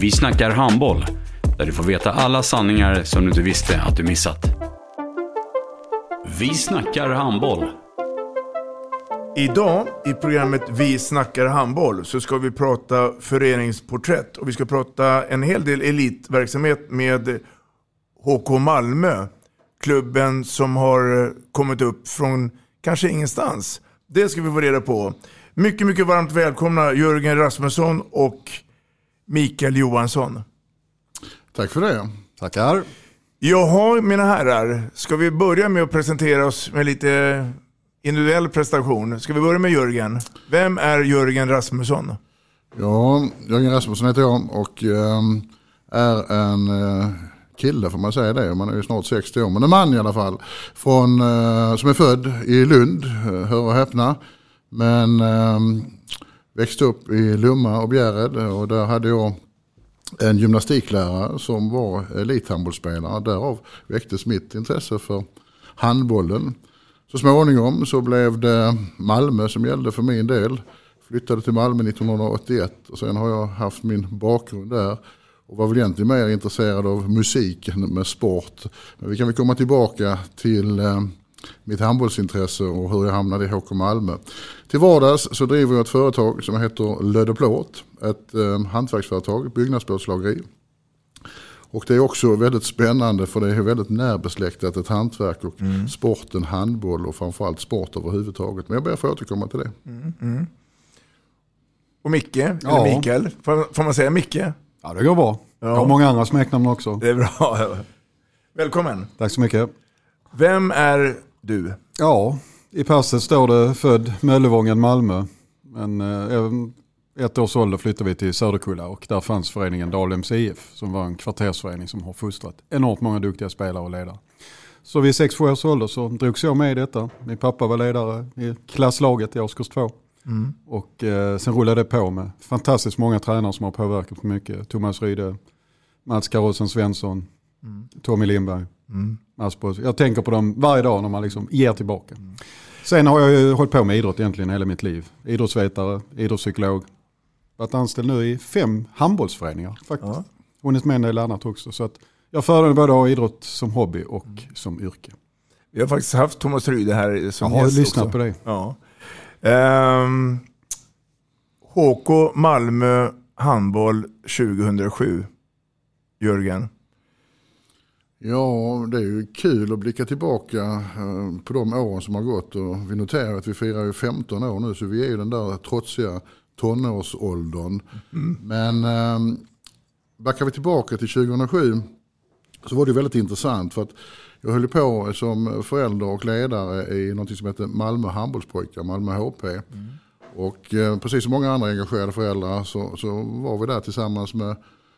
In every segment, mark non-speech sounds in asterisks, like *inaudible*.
Vi snackar handboll, där du får veta alla sanningar som du inte visste att du missat. Vi snackar handboll. Idag i programmet Vi snackar handboll så ska vi prata föreningsporträtt och vi ska prata en hel del elitverksamhet med HK Malmö. Klubben som har kommit upp från kanske ingenstans. Det ska vi få reda på. Mycket, mycket varmt välkomna Jörgen Rasmusson och Mikael Johansson. Tack för det. Tackar. Jaha, mina herrar. Ska vi börja med att presentera oss med lite individuell prestation? Ska vi börja med Jörgen? Vem är Jörgen Rasmusson? Ja, Jörgen Rasmusson heter jag och eh, är en eh, kille får man säga det. Man är ju snart 60 år, men en man i alla fall. Från, eh, som är född i Lund, eh, hör och häpna. Men ehm, växte upp i Lumma och Bjärred och där hade jag en gymnastiklärare som var elithandbollsspelare. Därav väcktes mitt intresse för handbollen. Så småningom så blev det Malmö som gällde för min del. Flyttade till Malmö 1981 och sen har jag haft min bakgrund där. Och var väl egentligen mer intresserad av musik än med sport. Men vi kan väl komma tillbaka till eh, mitt handbollsintresse och hur jag hamnade i HK Malmö. Till vardags så driver jag ett företag som heter Lödde Plåt. Ett eh, hantverksföretag, byggnadsplåtslageri. Och det är också väldigt spännande för det är väldigt närbesläktat ett hantverk och Mm. sporten handboll och framförallt sport överhuvudtaget. Men jag ber att få återkomma till det. Mm, mm. Och Micke, Ja. eller Mikael, får, får man säga Micke? Ja, det går bra. Ja. Jag har många andra smeknamn också. Det är bra. *laughs* Välkommen. Tack så mycket. Vem är du? Ja, i passet står det född Möllevången, Malmö. Men eh, ett års ålder flyttade vi till Söderkulla och där fanns föreningen Dalhems IF som var en kvartersförening som har fostrat enormt många duktiga spelare och ledare. Så vid 6-7 års ålder så drogs jag med i detta. Min pappa var ledare i klasslaget i årskurs 2. Mm. Och eh, sen rullade det på med fantastiskt många tränare som har påverkat mycket. Thomas Ryde, Mats Karossen Svensson, Mm. Tommy Lindberg, Mm. Boss. Jag tänker på dem varje dag när man liksom ger tillbaka. Sen har jag ju hållit på med idrott egentligen hela mitt liv. Idrottsvetare, idrottspsykolog. Varit anställd nu i fem handbollsföreningar faktiskt. Ja. Hunnit med en del annat också. Så att jag föredrar både att ha idrott som hobby och som yrke. Vi har faktiskt haft Thomas Ryde här som Jag har gäst lyssnat också. på dig. Ja. Ehm, HK Malmö handboll 2007. Jörgen. Ja, det är ju kul att blicka tillbaka eh, på de åren som har gått. Och vi noterar att vi firar ju 15 år nu så vi är ju den där trotsiga tonårsåldern. Men eh, backar vi tillbaka till 2007 så var det väldigt intressant för att jag höll på som förälder och ledare i något som heter Malmö handbollspojkar, Malmö HP. Och eh, precis som många andra engagerade föräldrar så, så var vi där tillsammans med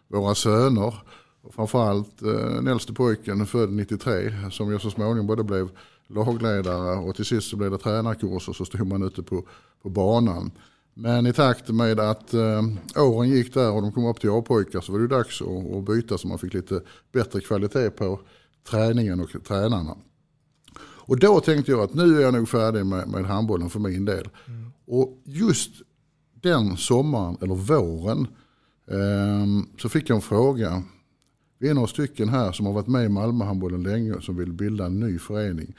våra söner. Och framförallt eh, den äldste pojken född 93 som jag så småningom både blev lagledare och till sist så blev det tränarkurser så stod man ute på, på banan. Men i takt med att eh, åren gick där och de kom upp till A-pojkar så var det dags att, att byta så man fick lite bättre kvalitet på träningen och tränarna. Och då tänkte jag att nu är jag nog färdig med, med handbollen för min del. Och just den sommaren, eller våren, ehm, så fick jag en fråga. Vi är några stycken här som har varit med i Malmöhandbollen länge och som vill bilda en ny förening.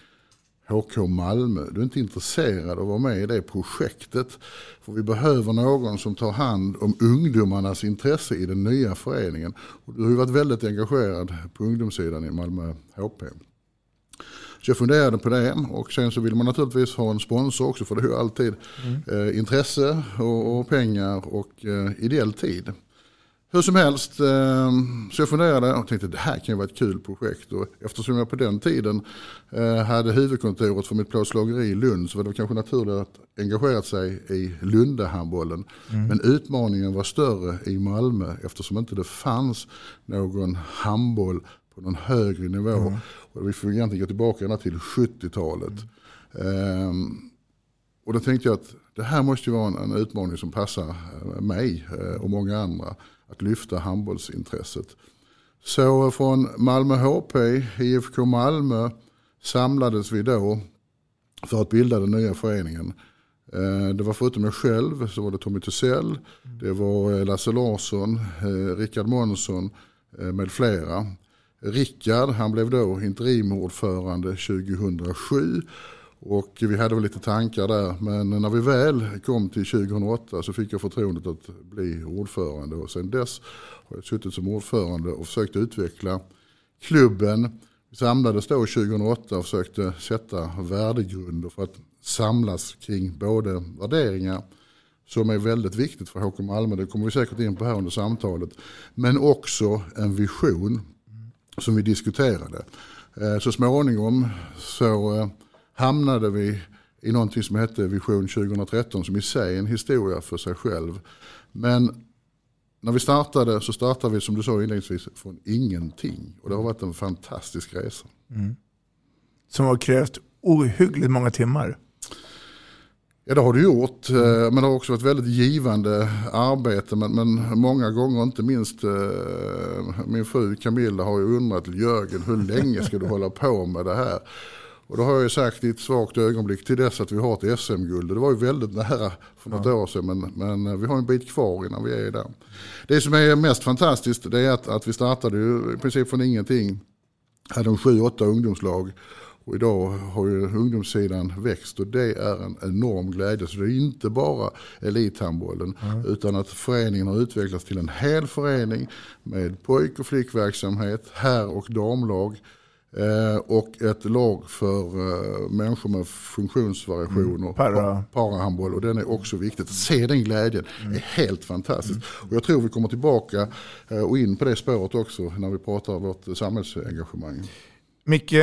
HK Malmö. Du är inte intresserad av att vara med i det projektet. För vi behöver någon som tar hand om ungdomarnas intresse i den nya föreningen. Och du har ju varit väldigt engagerad på ungdomssidan i Malmö HP. Så jag funderade på det och sen så vill man naturligtvis ha en sponsor också för det är ju alltid mm. eh, intresse och, och, pengar och eh, ideell tid. Hur som helst, eh, så jag funderade och tänkte det här kan ju vara ett kul projekt. Och eftersom jag på den tiden eh, hade huvudkontoret för mitt plåtslageri i Lund så var det kanske naturligt att engagera sig i Lundahandbollen. Mm. Men utmaningen var större i Malmö eftersom inte det fanns någon handboll på någon högre nivå. Mm. Och vi får egentligen gå tillbaka ända till 70-talet. Mm. Um, och då tänkte jag att det här måste ju vara en, en utmaning som passar eh, mig uh, och många andra. Att lyfta handbollsintresset. Så från Malmö HP, IFK Malmö samlades vi då för att bilda den nya föreningen. Ehm, det var förutom mig själv så var det Tommy Tusell, mm. det var eh, Lasse Larsson, Rickard Månsson med flera. Rickard, han blev då interimordförande 2007. Och vi hade väl lite tankar där. Men när vi väl kom till 2008 så fick jag förtroendet att bli ordförande. Och sen dess har jag suttit som ordförande och försökt utveckla klubben. Vi samlades då 2008 och försökte sätta värdegrunder för att samlas kring både värderingar som är väldigt viktigt för HK Malmö. Det kommer vi säkert in på här under samtalet. Men också en vision som vi diskuterade. Eh, så småningom så eh, hamnade vi i någonting som hette Vision 2013 som i sig är en historia för sig själv. Men när vi startade så startade vi som du sa inledningsvis från ingenting. Och det har varit en fantastisk resa. Mm. Som har krävt ohyggligt många timmar. Ja det har det gjort, eh, men det har också varit väldigt givande arbete. Men, men många gånger, inte minst eh, min fru Camilla har ju undrat, Jörgen hur länge ska du hålla på med det här? Och då har jag sagt i ett svagt ögonblick till dess att vi har ett SM-guld. Det var ju väldigt nära för något ja. år sedan men, men eh, vi har en bit kvar innan vi är där. Det som är mest fantastiskt det är att, att vi startade ju i princip från ingenting. Hade en sju, åtta ungdomslag och idag har ju ungdomssidan växt och det är en enorm glädje. Så det är inte bara elithandbollen mm. utan att föreningen har utvecklats till en hel förening med pojk och flickverksamhet, herr och damlag. Eh, och ett lag för eh, människor med funktionsvariationer, mm, para. parahandboll. Och den är också viktigt. Att se den glädjen mm. är helt fantastiskt. Mm. Och jag tror vi kommer tillbaka eh, och in på det spåret också när vi pratar om vårt samhällsengagemang. Micke,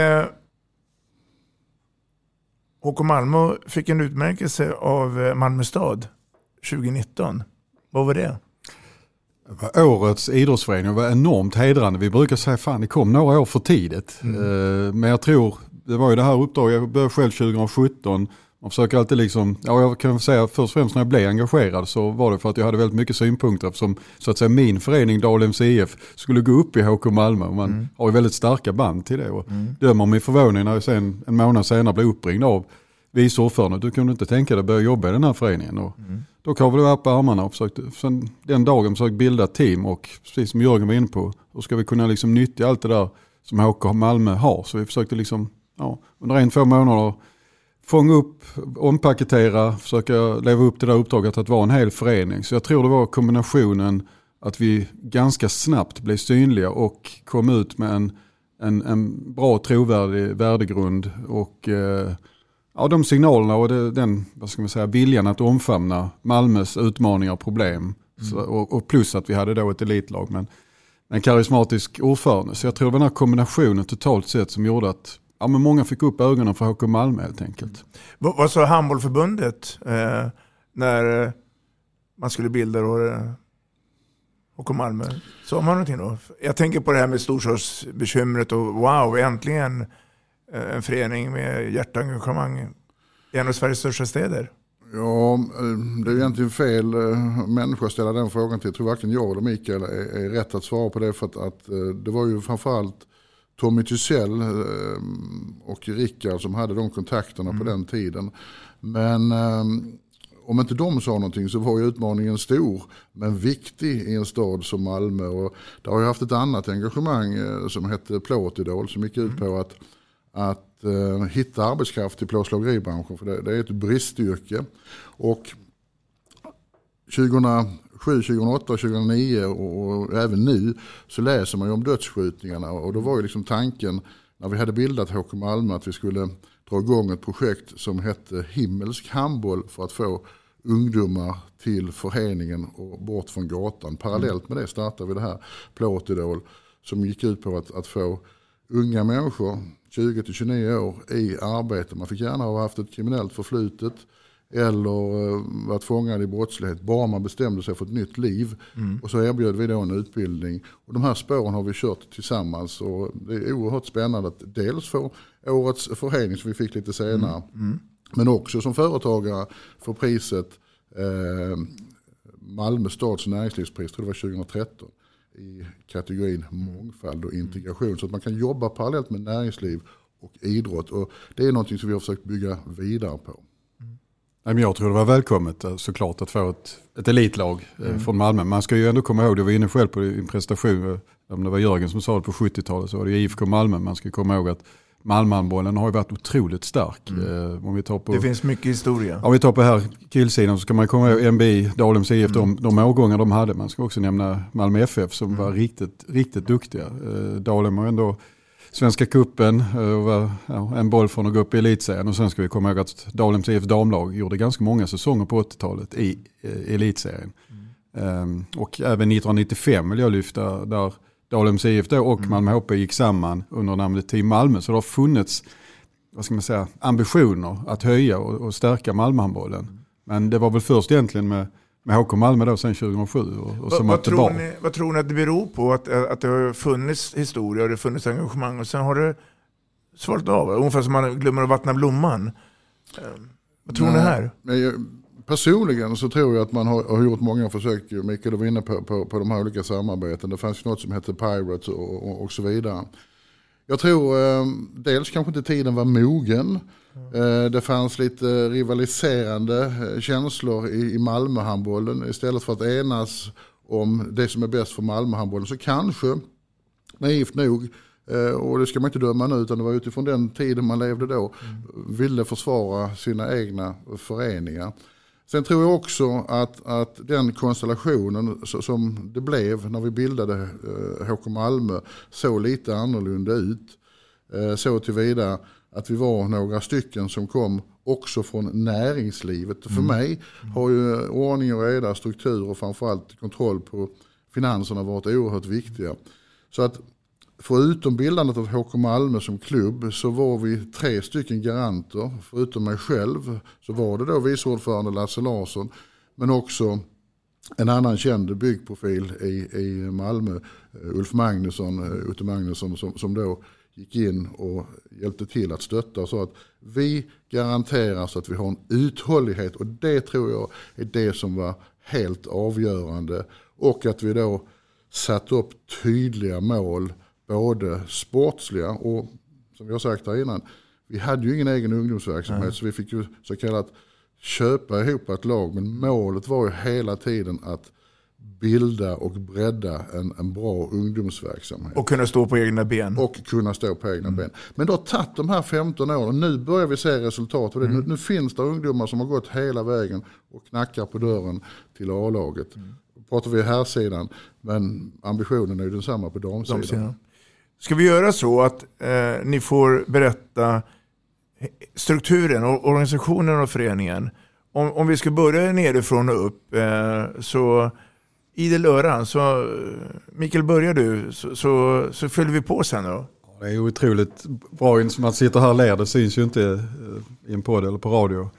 HK Malmö fick en utmärkelse av Malmö stad 2019. Vad var det? Årets idrottsförening var enormt hedrande. Vi brukar säga fan det kom några år för tidigt. Mm. Eh, men jag tror, det var ju det här uppdraget, jag började själv 2017. Man försöker alltid liksom, ja jag kan säga först och främst när jag blev engagerad så var det för att jag hade väldigt mycket synpunkter eftersom så att säga min förening Dalems IF skulle gå upp i HK Malmö. Man mm. har ju väldigt starka band till det. Och mm. Dömer min förvåning när jag sen en månad senare blev uppringd av vice ordförande. Du kunde inte tänka dig att börja jobba i den här föreningen. Och mm. Då kavlade vi upp armarna och försökte, sen den dagen försökte bilda ett team och precis som Jörgen var inne på, hur ska vi kunna liksom nyttja allt det där som HK Malmö har. Så vi försökte liksom, ja, under en, två månader fånga upp, ompaketera, försöka leva upp till det där uppdraget att vara en hel förening. Så jag tror det var kombinationen att vi ganska snabbt blev synliga och kom ut med en, en, en bra trovärdig värdegrund och eh, ja, de signalerna och det, den vad ska man säga, viljan att omfamna Malmös utmaningar och problem. Mm. Så, och, och, plus att vi hade då ett elitlag med en karismatisk ordförande. Så jag tror det var den här kombinationen totalt sett som gjorde att ja, men många fick upp ögonen för HK Malmö helt enkelt. Mm. Vad, sa handbollförbundet eh, när eh, man skulle bilda då, eh, HK Malmö? Sa man någonting då? Jag tänker på det här med storstadsbekymret och wow, äntligen Eh, en förening med hjärtengagemang i en av Sveriges största städer? Ja, eh, det är egentligen fel eh, människa att ställa den frågan till. Jag tror varken jag eller Mikael är, är rätt att svara på det. För att, att det var ju framförallt Tommy Tysell och Rickard som hade de kontakterna mm. på den tiden. Men om inte de sa någonting så var ju utmaningen stor men viktig i en stad som Malmö. Och det har ju haft ett annat engagemang som hette Plåtidol som gick ut mm. på att att eh, hitta arbetskraft i plåtslageribranschen för det, det är ett bristyrke. Och 2007, 2008, 2009 och, och, även nu så läser man ju om dödsskjutningarna och då var ju liksom tanken när vi hade bildat HK Malmö att vi skulle dra igång ett projekt som hette Himmelsk handboll för att få ungdomar till föreningen och bort från gatan. Parallellt med det startade vi det här Plåtidol som gick ut på att, att få unga människor, 20-29 år, i arbete. Man fick gärna ha haft ett kriminellt förflutet eller eh, varit fångad i brottslighet. Bara man bestämde sig för ett nytt liv. Mm. Och så erbjöd vi då en utbildning. Och de här spåren har vi kört tillsammans. Och det är oerhört spännande att dels få årets förening som vi fick lite senare. Mm. Mm. Men också som företagare få priset eh, Malmö stads näringslivspris, tror det var 2013 i kategorin mångfald och integration. Så att man kan jobba parallellt med näringsliv och idrott. Och det är någonting som vi har försökt bygga vidare på. Jag tror det var välkommet eh, såklart att få ett, ett elitlag eh, mm. från Malmö. Man ska ju ändå komma ihåg, du var inne själv på din prestation, eh, om det var Jörgen som sa det på 70-talet så var det IFK Malmö. Man ska komma ihåg att Malmöhandbollen har ju varit otroligt stark. Mm. Om vi tar på, det finns mycket historia. Om vi tar på här killsidan så ska man komma ihåg NBI, Dalems IF, mm. de, de årgångar de hade. Man ska också nämna Malmö FF som mm. var riktigt, riktigt duktiga. Dalem har ändå Svenska kuppen och var en boll från att gå upp i elitserien. Och sen ska vi komma ihåg att Dalems IF damlag gjorde ganska många säsonger på 80-talet i eh, elitserien. Mm. Um, och även 1995 vill jag lyfta där Dalems IF då och mm. Malmö HP gick samman under namnet Team Malmö. Så det har funnits vad ska man säga, ambitioner att höja och, och stärka Malmöhandbollen. Mm. Men det var väl först egentligen med med HK Malmö då sen 2007. Och, och vad, vad, tror ni, vad tror ni att det beror på? Att, att det har funnits historia och det har funnits engagemang och sen har det svalt av? Ungefär som man glömmer att vattna blomman. Ehm, vad tror Nej, ni här? Personligen så tror jag att man har, har gjort många försök. Mikael var inne på, på, på de här olika samarbeten. Det fanns ju något som hette Pirates och, och, och så vidare. Jag tror eh, dels kanske inte tiden var mogen. Eh, det fanns lite rivaliserande eh, känslor i, i Malmöhandbollen. Istället för att enas om det som är bäst för Malmöhandbollen så kanske, naivt nog, eh, och det ska man inte döma nu utan det var utifrån den tiden man levde då, mm. ville försvara sina egna föreningar. Sen tror jag också att, att den konstellationen som det blev när vi bildade HK Malmö såg lite annorlunda ut. Så tillvida att vi var några stycken som kom också från näringslivet. Mm. För mig har ju ordning och reda, struktur och framförallt kontroll på finanserna varit oerhört viktiga. Så att förutom bildandet av HK Malmö som klubb så var vi tre stycken garanter. Förutom mig själv så var det då vice ordförande Lasse Larsson men också en annan känd byggprofil i, i Malmö, eh, Ulf Magnusson, eh, Ute Magnusson som, som då gick in och hjälpte till att stötta och sa att vi garanterar så att vi har en uthållighet och det tror jag är det som var helt avgörande. Och att vi då satt upp tydliga mål, både sportsliga och som har sagt här innan, vi hade ju ingen egen ungdomsverksamhet Nej. så vi fick ju så kallat köpa ihop ett lag. Men målet var ju hela tiden att bilda och bredda en, en bra ungdomsverksamhet. Och kunna stå på egna ben. Och kunna stå på egna mm. ben. Men det har tagit de här 15 åren. Nu börjar vi se resultat. Och det. Mm. Nu, nu, finns det ungdomar som har gått hela vägen och knackar på dörren till A-laget. Mm. pratar vi här sidan men ambitionen är ju densamma på damsidan. damsidan. Ska vi göra så att eh, ni får berätta strukturen, och organisationen och föreningen. Om, om vi ska börja nerifrån och upp eh, så idel öran. Så Mikael, börjar du så, så, så följer vi på sen då. Det är otroligt bra som att sitta här och ler. Det syns ju inte eh, i en podd eller på radio.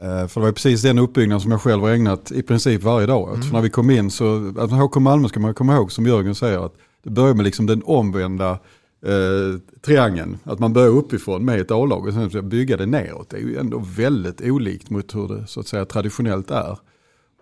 Eh, för det var precis den uppbyggnad som jag själv har ägnat i princip varje dag. Mm. För när vi kom in så, att HK Malmö ska man komma ihåg som Jörgen säger att det börjar med liksom den omvända eh, triangeln. Att man börjar uppifrån med ett A-lag och sen bygga det neråt. Det är ju ändå väldigt olikt mot hur det så att säga traditionellt är.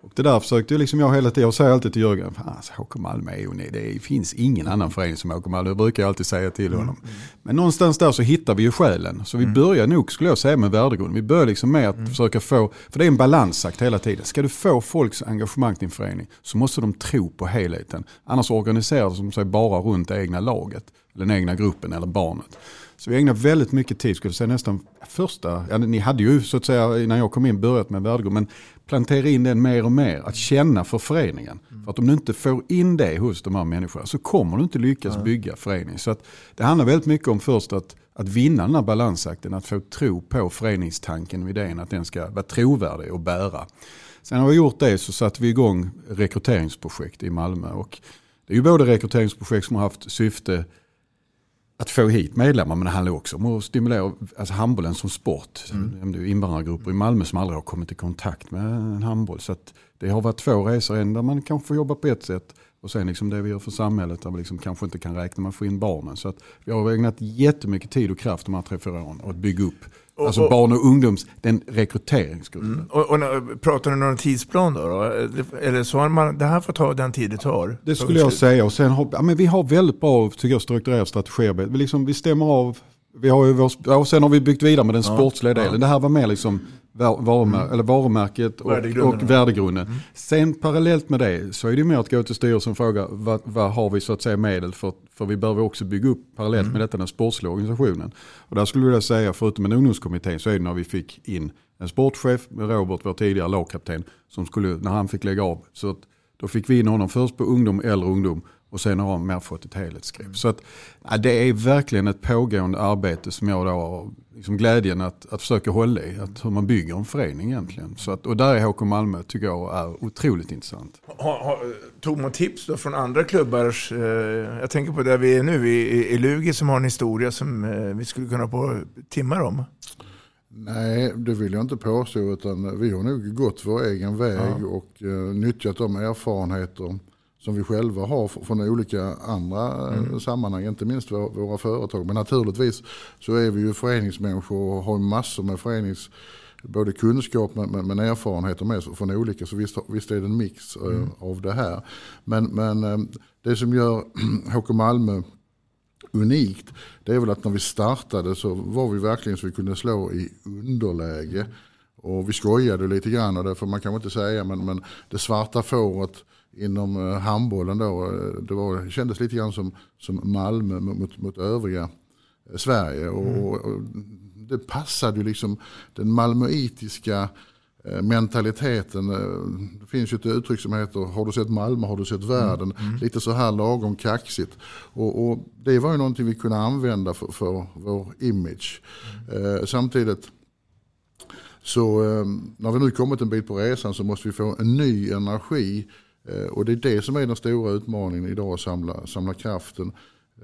Och det där försökte liksom jag hela tiden, jag säger alltid till Jörgen, alltså, HK Malmö är unik, det finns ingen annan förening som HK Malmö, det brukar jag alltid säga till honom. Mm. Men någonstans där så hittar vi ju själen. Så vi mm. börjar nog, skulle jag säga, med värdegrund. Vi börjar liksom med att mm. försöka få, för det är en balansakt hela tiden. Ska du få folks engagemang i en förening så måste de tro på helheten. Annars organiserar de sig bara runt det egna laget, eller den egna gruppen eller barnet. Så vi ägnar väldigt mycket tid, skulle jag säga nästan första, ja, ni hade ju så att säga innan jag kom in börjat med värdegrund, men plantera in den mer och mer, att känna för föreningen. Mm. För att om du inte får in det hos de här människorna så kommer du inte lyckas mm. bygga förening. Så att det handlar väldigt mycket om först att, att vinna den här balansakten, att få tro på föreningstanken och idén att den ska vara trovärdig och bära. Sen har vi gjort det så satte vi igång rekryteringsprojekt i Malmö. Och det är ju både rekryteringsprojekt som har haft syfte att få hit medlemmar men det handlar också om att stimulera alltså handbollen som sport. Mm. Invandrargrupper i Malmö som aldrig har kommit i kontakt med en handboll. Så det har varit två resor, en där man kanske får jobba på ett sätt och sen liksom det vi gör för samhället där vi liksom kanske inte kan räkna med att få in barnen. Så att vi har ägnat jättemycket tid och kraft de här tre, fyra åren att bygga upp och, alltså barn och ungdoms, den rekryteringsgruppen. Mm. Och, och, pratar du om tidsplan då? då? Eller så man, det här får ta den tid det tar? Det skulle jag säga. Och sen har, ja, men vi har väldigt bra tycker jag, strukturerat strategiarbete. Vi, liksom, vi stämmer av, vi har ju vår, och sen har vi byggt vidare med den ja, sportsliga delen. Ja. Det här var mer liksom varumär mm. eller varumärket och värdegrunden. Och värdegrunden. Mm. Sen parallellt med det så är det mer att gå till styrelsen och fråga vad, vad har vi så att säga medel för, för vi behöver också bygga upp parallellt mm. med detta den sportsliga organisationen. Och där skulle jag säga förutom en ungdomskommitté så är det när vi fick in en sportchef med Robert, vår tidigare lagkapten, som skulle, när han fick lägga av. Så att, då fick vi in honom först på ungdom, äldre ungdom och sen har han mer fått ett helhetsgrepp. Mm. Så att, ja, det är verkligen ett pågående arbete som jag då har liksom glädjen att, att försöka hålla i. Att hur man bygger en förening egentligen. Så att, och där är HK Malmö tycker jag är otroligt intressant. Ha, ha, tog man tips då från andra klubbar? Eh, jag tänker på där vi är nu i, i Lugi som har en historia som eh, vi skulle kunna på timmar om. Nej, det vill jag inte påstå. Utan vi har nog gått vår egen väg ja. och uh, nyttjat de erfarenheter som vi själva har från olika andra eh, mm. sammanhang, inte minst våra företag. Men naturligtvis så är vi ju föreningsmänniskor och har massor med förenings både kunskap men, men erfarenheter med från olika. Så visst, visst är det en mix eh, mm. av det här. Men, men eh, det som gör *clears throat* HK Malmö unikt det är väl att när vi startade så var vi verkligen så vi kunde slå i underläge. Och vi skojade lite grann och det får man kanske inte säga men, men det svarta fåret inom eh, handbollen då. Eh, det, var, det kändes lite grann som, som Malmö mot, mot övriga eh, Sverige. Och, mm. och, det passade ju liksom den malmöitiska mentaliteten. Det finns ju ett uttryck som heter har du sett Malmö har du sett världen. Mm. Mm. Lite så här lagom kaxigt. Och, och, det var ju någonting vi kunde använda för, för vår image. Mm. Eh, samtidigt så eh, när vi nu kommit en bit på resan så måste vi få en ny energi och det är det som är den stora utmaningen idag, att samla, samla kraften.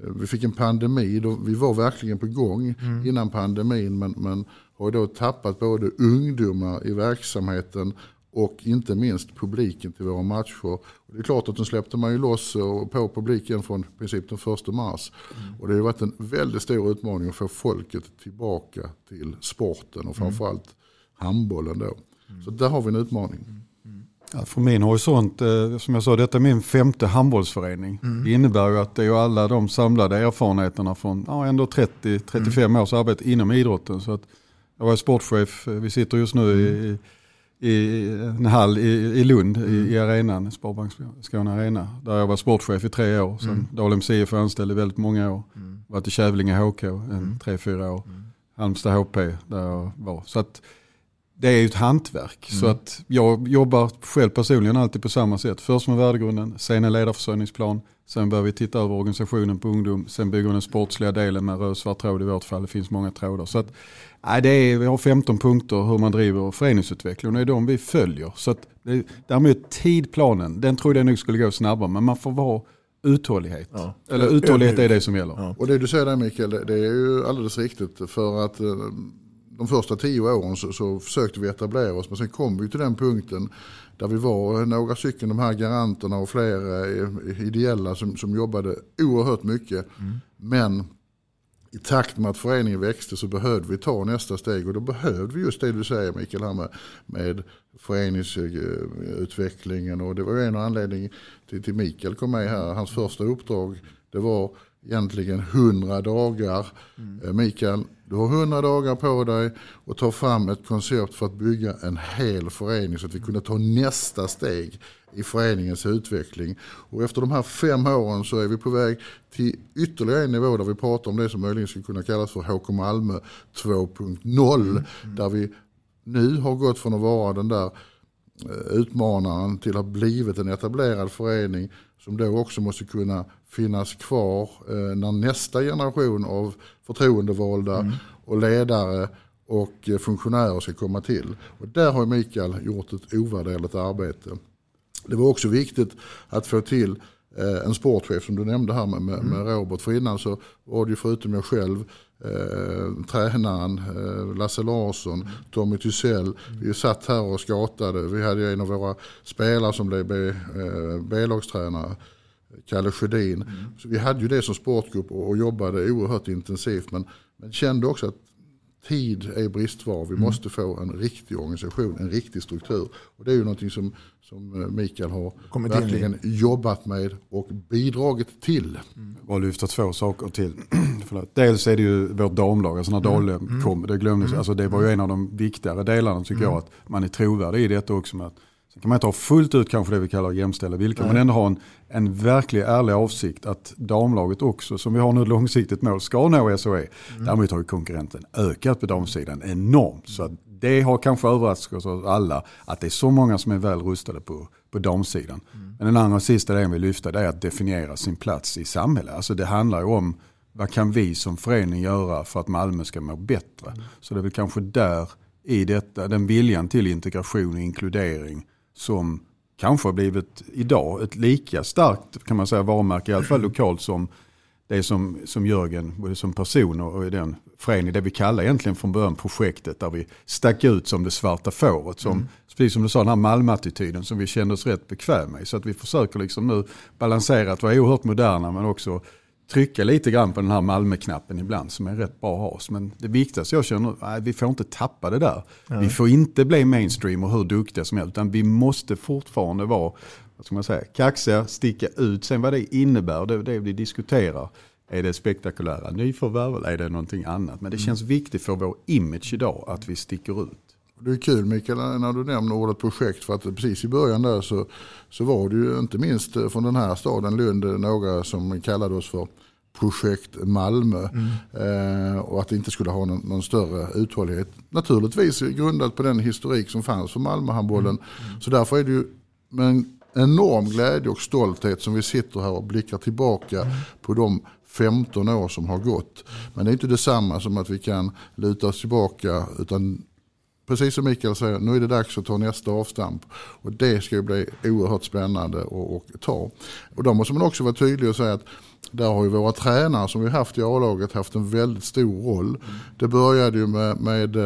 Eh, vi fick en pandemi, då vi var verkligen på gång mm. innan pandemin men, men har då tappat både ungdomar i verksamheten och inte minst publiken till våra matcher. Och det är klart att den släppte man ju loss på publiken från princip den 1 mars. Mm. Och det har varit en väldigt stor utmaning att få folket tillbaka till sporten och mm. framförallt mm. handbollen då. Mm. Så där har vi en utmaning. Ja, från min horisont, eh, som jag sa, detta är min femte handbollsförening. Mm. Det innebär ju att det är alla de samlade erfarenheterna från ja, ändå 30-35 mm. års arbete inom idrotten. Så att jag var sportchef, eh, vi sitter just nu mm. i, i en hall i, i Lund i, mm. i arenan, Sparbank Skåne Arena. Där jag var sportchef i tre år. Sen mm. Dalhem CF anställd i väldigt många år. Mm. Varit i Kävlinge HK en mm. tre, fyra år. Mm. Halmstad HP där jag var. Så att, det är ju ett hantverk. Mm. Så att jag jobbar själv personligen alltid på samma sätt. Först med värdegrunden, sen en ledarförsörjningsplan. Sen börjar vi titta över organisationen på ungdom. Sen bygger den sportsliga delen med röd svart tråd i vårt fall. Det finns många trådar. Så att, nej, det är, vi har 15 punkter hur man driver föreningsutveckling. Och det är de vi följer. Så att, det, däremot tidplanen, den trodde jag nog skulle gå snabbare. Men man får vara uthållighet. Ja. Eller uthållighet är det som gäller. Ja. Och det du säger där Mikael, det är ju alldeles riktigt. För att eh, de första tio åren så, så, försökte vi etablera oss. Men sen kom vi till den punkten där vi var några stycken, de här garanterna och fler ideella som, som jobbade oerhört mycket. Mm. Men i takt med att föreningen växte så behövde vi ta nästa steg och då behövde vi just det du säger Mikael här med, med föreningsutvecklingen och det var en anledning till, till Mikael kom med här. Hans första uppdrag det var egentligen 100 dagar. Mm. Mikael, du har 100 dagar på dig att ta fram ett koncept för att bygga en hel förening så att vi kunde ta nästa steg i föreningens utveckling. Och efter de här fem åren så är vi på väg till ytterligare en nivå där vi pratar om det som möjligen skulle kunna kallas för HK Malmö 2.0. Mm. Mm. Där vi nu har gått från att vara den där eh, utmanaren till att ha blivit en etablerad förening som då också måste kunna finnas kvar eh, när nästa generation av förtroendevalda mm. och ledare och eh, funktionärer ska komma till. Och där har Mikael gjort ett ovärderligt arbete. Det var också viktigt att få till eh, en sportchef som du nämnde här med, med, med Robert. För innan så var det ju förutom jag själv eh, tränaren eh, Lasse Larsson, Tommy Tysell. Vi satt här och skatade. Vi hade en av våra spelare som blev eh, B-lagstränare. Kalle Sjödin. Mm. Så vi hade ju det som sportgrupp och, och jobbade oerhört intensivt. Men, men kände också att tid är bristvar. Vi mm. måste få en riktig organisation, en riktig struktur. Och det är ju någonting som, som eh, Mikael har Kommit verkligen jobbat med och bidragit till. Mm. Och lyfta två saker till. *clears throat* Dels är det ju vårt damlag, alltså när Dale mm. kom, det glömdes, mm. alltså det var ju en av de viktigare delarna tycker jag, mm. att man är trovärdig i detta också. Med att Sen kan man inte ha fullt ut kanske det vi kallar jämställda villkor. Men ändå ha en, en verklig ärlig avsikt att damlaget också, som vi har nu långsiktigt mål, ska nå SOE. Mm. Däremot har ju konkurrenten ökat på damsidan enormt. Så det har kanske överraskat oss alla att det är så många som är väl rustade på, på damsidan. Mm. Men den andra och sista delen vi lyfter det är att definiera sin plats i samhället. Alltså det handlar ju om vad kan vi som förening göra för att Malmö ska må bättre. Mm. Så det är väl kanske där i detta, den viljan till integration och inkludering som kanske har blivit idag ett lika starkt kan man säga, varumärke, i alla fall *clears throat* lokalt som det som, som Jörgen, både som person och i den förening, det vi kallar egentligen från början projektet där vi stack ut som det svarta fåret. Som, mm. Precis som du sa, den här Malmö-attityden som vi kände oss rätt bekväma med. Så att vi försöker liksom nu balansera att vara oerhört moderna men också trycka lite grann på den här Malmö-knappen ibland som är rätt bra att ha. Men det viktigaste jag känner är vi får inte tappa det där. Nej. Vi får inte bli mainstream och hur duktiga som helst. Utan vi måste fortfarande vara vad ska man säga, kaxiga, sticka ut. Sen vad det innebär, det är det vi diskuterar. Är det spektakulära nyförvärv eller är det någonting annat? Men det mm. känns viktigt för vår image idag att vi sticker ut. Det är kul Mikael när du nämner ordet projekt för att precis i början där så, så var det ju inte minst från den här staden Lund några som kallade oss för projekt Malmö. Mm. Eh, och att det inte skulle ha någon, någon, större uthållighet. Naturligtvis grundat på den historik som fanns för Malmöhandbollen. Mm. Mm. Så därför är det ju med en enorm glädje och stolthet som vi sitter här och blickar tillbaka mm. på de 15 år som har gått. Men det är inte detsamma som att vi kan luta oss tillbaka utan precis som Mikael säger, nu är det dags att ta nästa avstamp. Och det ska bli oerhört spännande att ta. Och då måste man också vara tydlig och säga att där har ju våra tränare som vi haft i A-laget haft en väldigt stor roll. Mm. Det började ju med, med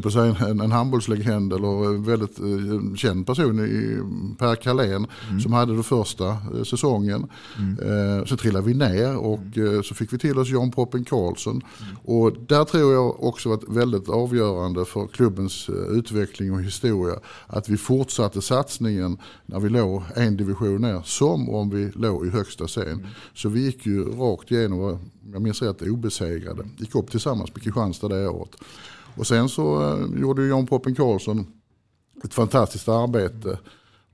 på säga, en, en handbollslegend eller en väldigt eh, känd person i Per Kalén mm. som hade det första eh, säsongen. Mm. Eh, så trillade vi ner och eh, så fick vi till oss John Poppen Karlsson. Mm. Och där tror jag också varit väldigt avgörande för klubbens eh, utveckling och historia. Att vi fortsatte satsningen när vi låg en division ner som om vi låg i högsta scen. Mm. Så vi gick ju rakt igenom, jag minns rätt, obesegrade. Gick upp tillsammans med Kristianstad det året. Och sen så uh, gjorde John Poppen Karlsson ett fantastiskt arbete.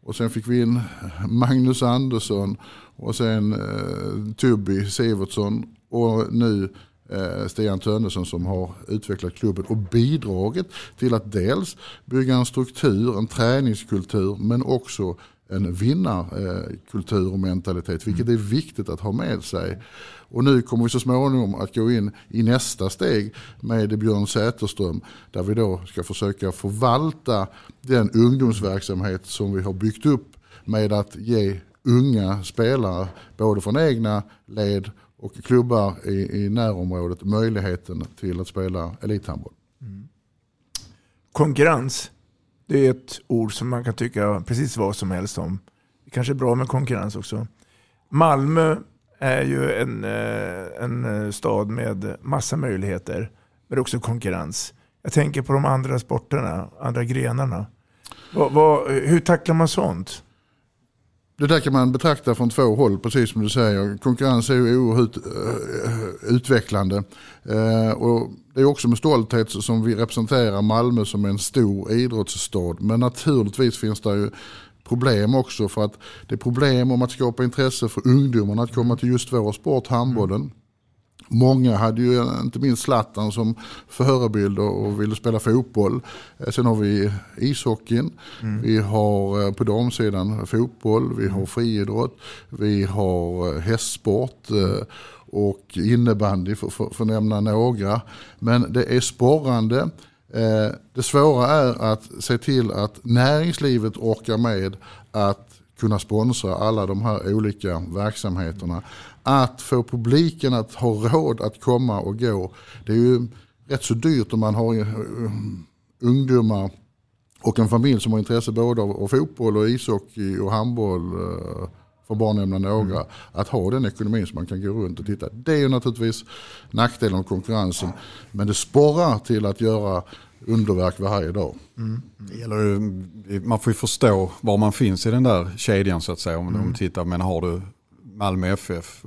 Och sen fick vi in Magnus Andersson och sen uh, Tubby Sivertsson och nu uh, Stian Tönnesson som har utvecklat klubben och bidragit till att dels bygga en struktur, en träningskultur men också en vinnarkultur och mentalitet, vilket är viktigt att ha med sig. Och nu kommer vi så småningom att gå in i nästa steg med Björn Säterström, där vi då ska försöka förvalta den ungdomsverksamhet som vi har byggt upp med att ge unga spelare, både från egna led och klubbar i, i närområdet, möjligheten till att spela elithandboll. Mm. Konkurrens det är ett ord som man kan tycka precis vad som helst om. Det kanske är bra med konkurrens också. Malmö är ju en, eh, en eh, stad med massa möjligheter, men också konkurrens. Jag tänker på de andra sporterna, andra grenarna. Vad, vad, hur tacklar man sånt? Det där kan man betrakta från två håll, precis som du säger. Konkurrens är ju oerhört uh, utvecklande. Uh, och det är också med stolthet som vi representerar Malmö som en stor idrottsstad. Men naturligtvis finns det ju problem också för att det är problem om att skapa intresse för ungdomarna att komma till just vår sport, handbollen. Många hade ju inte minst Zlatan som förebild och ville spela fotboll. Eh, sen har vi ishockeyn, mm. vi har eh, på damsidan fotboll, vi har friidrott, vi har eh, hästsport och innebandy för att nämna några. Men det är sporrande. Eh, det svåra är att se till att näringslivet orkar med att kunna sponsra alla de här olika verksamheterna. Att få publiken att ha råd att komma och gå. Det är ju rätt så dyrt om man har eh, ungdomar och en familj som har intresse både av, fotboll och ishockey och handboll. Eh, för bara nämna några. Mm. Att ha den ekonomin som man kan gå runt och titta. Det är ju naturligtvis nackdelen av konkurrensen. Men det sporrar till att göra underverk varje dag. Mm. Det gäller, man får ju förstå var man finns i den där kedjan så att säga. Om, mm. om tittar, men har du Malmö FF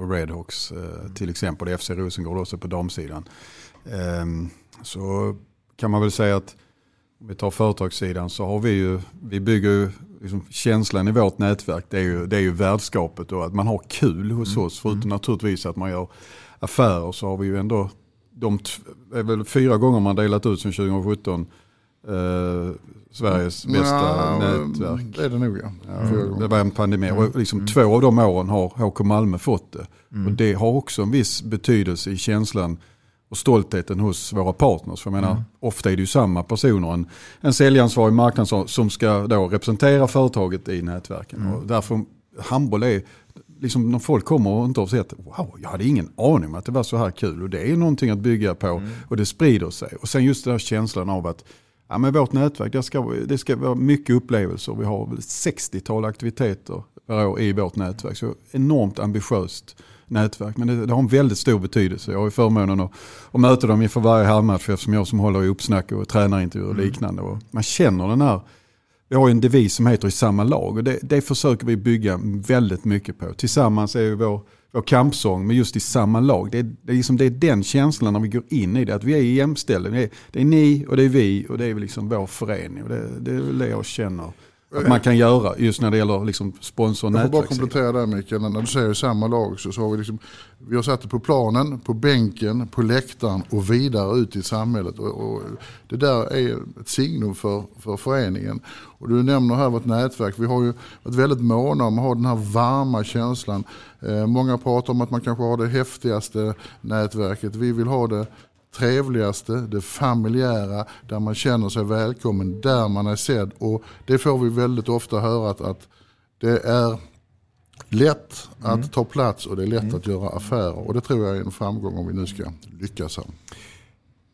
och Redhawks eh, till exempel, och FC Rosengård också på damsidan. Ehm, så kan man väl säga att om vi tar företagssidan så har vi ju, vi bygger ju liksom känslan i vårt nätverk, det är ju, det är ju värdskapet och att man har kul hos mm. oss. Förutom mm. naturligtvis att man gör affärer så har vi ju ändå de är väl fyra gånger man delat ut sedan 2017 eh, Sveriges bästa ja, nätverk. Det är det nog ja. ja det var en pandemi mm. och liksom mm. två av de åren har HK Malmö fått det. Mm. Och det har också en viss betydelse i känslan och stoltheten hos våra partners. För jag menar, mm. ofta är det ju samma personer, en, en säljansvarig marknadsförare som ska då representera företaget i nätverken. Mm. Och därför handboll är liksom när folk kommer och inte har sett, wow, jag hade ingen aning om att det var så här kul. Och det är någonting att bygga på mm. och det sprider sig. Och sen just den här känslan av att ja, men vårt nätverk, det ska, det ska vara mycket upplevelser. Vi har 60-tal aktiviteter per år i vårt nätverk. Så enormt ambitiöst nätverk. Men det, det, har en väldigt stor betydelse. Jag har ju förmånen att, att möta dem inför varje halvmatch eftersom jag som håller i uppsnack och tränarintervjuer och mm. liknande. Och man känner den här vi har ju en devis som heter i samma lag och det, det försöker vi bygga väldigt mycket på. Tillsammans är ju vår, vår kampsång, men just i samma lag. Det är, det, är liksom, det är den känslan när vi går in i det, att vi är jämställda. Det är, det är ni och det är vi och det är liksom vår förening. Och det, det är väl det jag känner att man kan göra just när det gäller liksom sponsor Jag får bara komplettera där Mikael, när du säger samma lag så, så har vi liksom, vi har satt det på planen, på bänken, på läktaren och vidare ut i samhället. Och, och det där är ett signum för, för föreningen. Och du nämner här vårt nätverk, vi har ju varit väldigt måna om att ha den här varma känslan. Eh, många pratar om att man kanske har det häftigaste nätverket, vi vill ha det trevligaste, det familjära, där man känner sig välkommen, där man är sedd. Och det får vi väldigt ofta höra att, att det är lätt att mm. ta plats och det är lätt mm. att göra affärer. Och det tror jag är en framgång om vi nu ska lyckas här.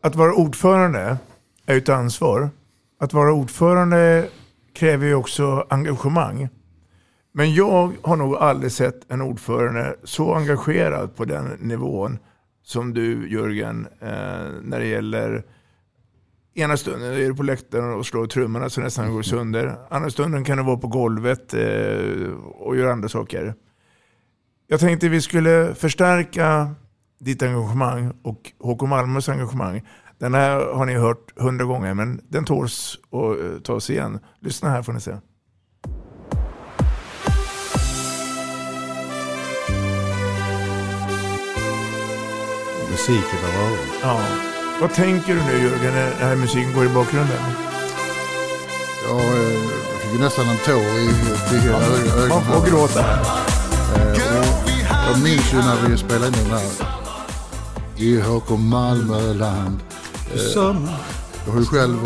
Att vara ordförande är ett ansvar. Att vara ordförande kräver ju också engagemang. Men jag har nog aldrig sett en ordförande så engagerad på den nivån som du Jörgen, eh, när det gäller Ena stunden är du på läktaren och slår trummorna så nästan går sönder. Andra stunden kan du vara på golvet eh, och göra andra saker. Jag tänkte vi skulle förstärka ditt engagemang och HK Malmös engagemang. Den här har ni hört hundra gånger men den tåls att eh, tas igen. Lyssna här får ni se. Musik i våra öron. Ja. Vad tänker du nu Jörgen när den här musiken går i bakgrunden? Ja, eh, jag fick nästan en tår i, i ja, ögonen. Man får gråta. Eh, jag minns ju när vi spelade in den här. I HK Malmöland. Eh, jag har ju själv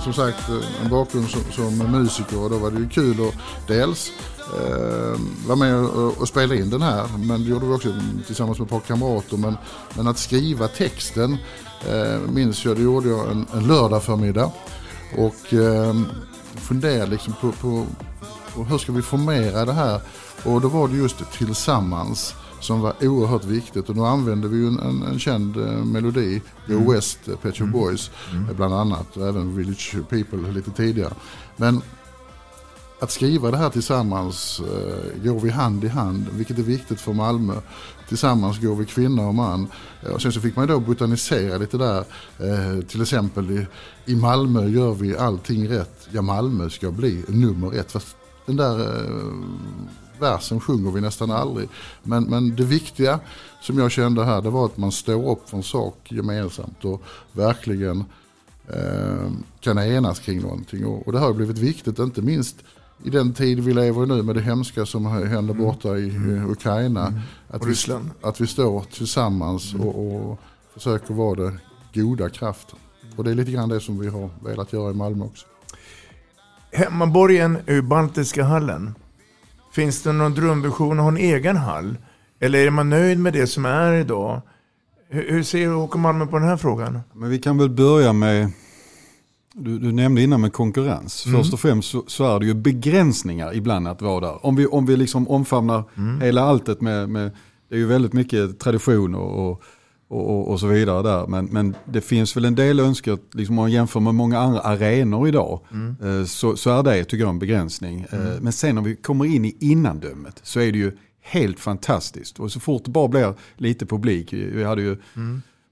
som sagt en bakgrund som, som musiker och då var det ju kul att dels eh, var med och, spelade in den här. Men det gjorde vi också tillsammans med ett par kamrater. Men, men att skriva texten eh, minns jag, det gjorde jag en, en lördag förmiddag. Och eh, funderade liksom på, på, på hur ska vi formera det här. Och då var det just tillsammans som var oerhört viktigt. Och nu använde vi ju en, en, en känd eh, melodi, Go Mm. West, Pet Shop Boys eh, bland annat. Och även Village People lite tidigare. Men att skriva det här tillsammans eh, går vi hand i hand, vilket är viktigt för Malmö. Tillsammans går vi kvinna och man. Och sen så fick man då botanisera lite där. Eh, till exempel i, i Malmö gör vi allting rätt. Ja, Malmö ska bli nummer ett. Fast den där eh, versen sjunger vi nästan aldrig. Men, men det viktiga som jag kände här, det var att man står upp för en sak gemensamt och verkligen eh, kan enas kring någonting. Och, och det har blivit viktigt, inte minst i den tid vi lever i nu med det hemska som händer borta i eh, Ukraina. Att, Och vi, att vi står tillsammans och, och försöker vara det goda kraften. Och det är lite grann det som vi har velat göra i Malmö också. Hemmaborgen är Baltiska hallen. Finns det någon drömvision att ha en egen hall? Eller är man nöjd med det som är idag? Hur, hur ser Håkan Malmö på den här frågan? Men vi kan väl börja med, du, du nämnde innan med konkurrens. Mm. Först och främst så, så är det ju begränsningar ibland att vara där. Om vi, om vi liksom omfamnar Mm. hela alltet med, med, det är ju väldigt mycket tradition och, och, och, och så vidare där. Men, men det finns väl en del önskar, liksom om man jämför med många andra arenor idag, Mm. eh, så, så är det tycker jag en begränsning. Eh, Men sen när vi kommer in i innandömet så är det ju helt fantastiskt. Och så fort det bara blir lite publik, vi vi hade ju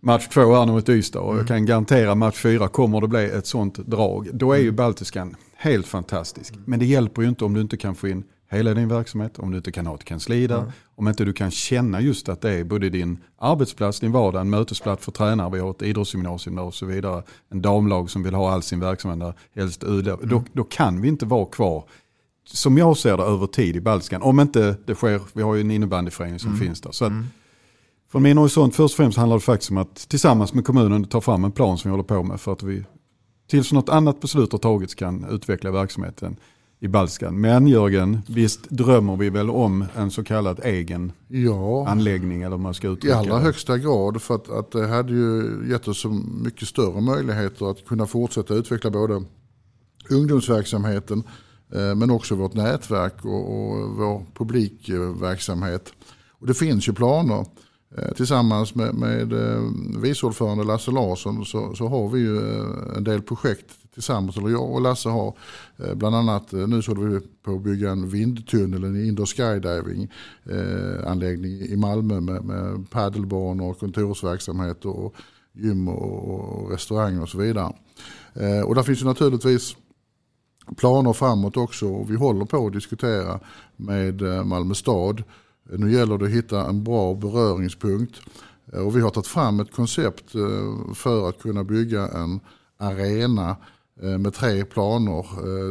match två här nu mot Ystad och jag kan garantera match fyra kommer det bli ett sånt drag. Då är ju Baltiskan helt fantastisk. Men det hjälper ju inte om du inte kan få in hela din verksamhet, om du inte kan ha ett kansli där, om inte du kan känna just att det är både din arbetsplats, din vardag, en mötesplats för tränare, vi har ett idrottsgymnasium där och så vidare, en damlag som vill ha all sin verksamhet där, helst UD. Då, då kan vi inte vara kvar som jag ser det över tid i Baltikan. Om inte det sker, vi har ju en innebandyförening som finns där. Så att, Från min horisont först och främst handlar det faktiskt om att tillsammans med kommunen ta fram en plan som vi håller på med för att vi tills något annat beslut har tagits kan utveckla verksamheten i Baltikan. Men Jörgen, visst drömmer vi väl om en så kallad egen Ja. anläggning eller man ska I uttrycka allra det. högsta grad för att, att det hade ju gett oss så mycket större möjligheter att kunna fortsätta utveckla både ungdomsverksamheten eh, men också vårt nätverk och, och vår publikverksamhet. Och det finns ju planer. Eh, tillsammans med, med eh, vice ordförande Lasse Larsson så, så har vi ju eh, en del projekt tillsammans, eller jag och Lasse har. Bland annat nu så håller vi på att bygga en vindtunnel, en indoor skydiving anläggning i Malmö med, med padelbanor, kontorsverksamhet och gym och, restauranger restaurang och så vidare. Och där finns ju naturligtvis planer framåt också och vi håller på att diskutera med Malmö stad. Nu gäller det att hitta en bra beröringspunkt eh, och vi har tagit fram ett koncept eh, för att kunna bygga en arena eh, med tre planer.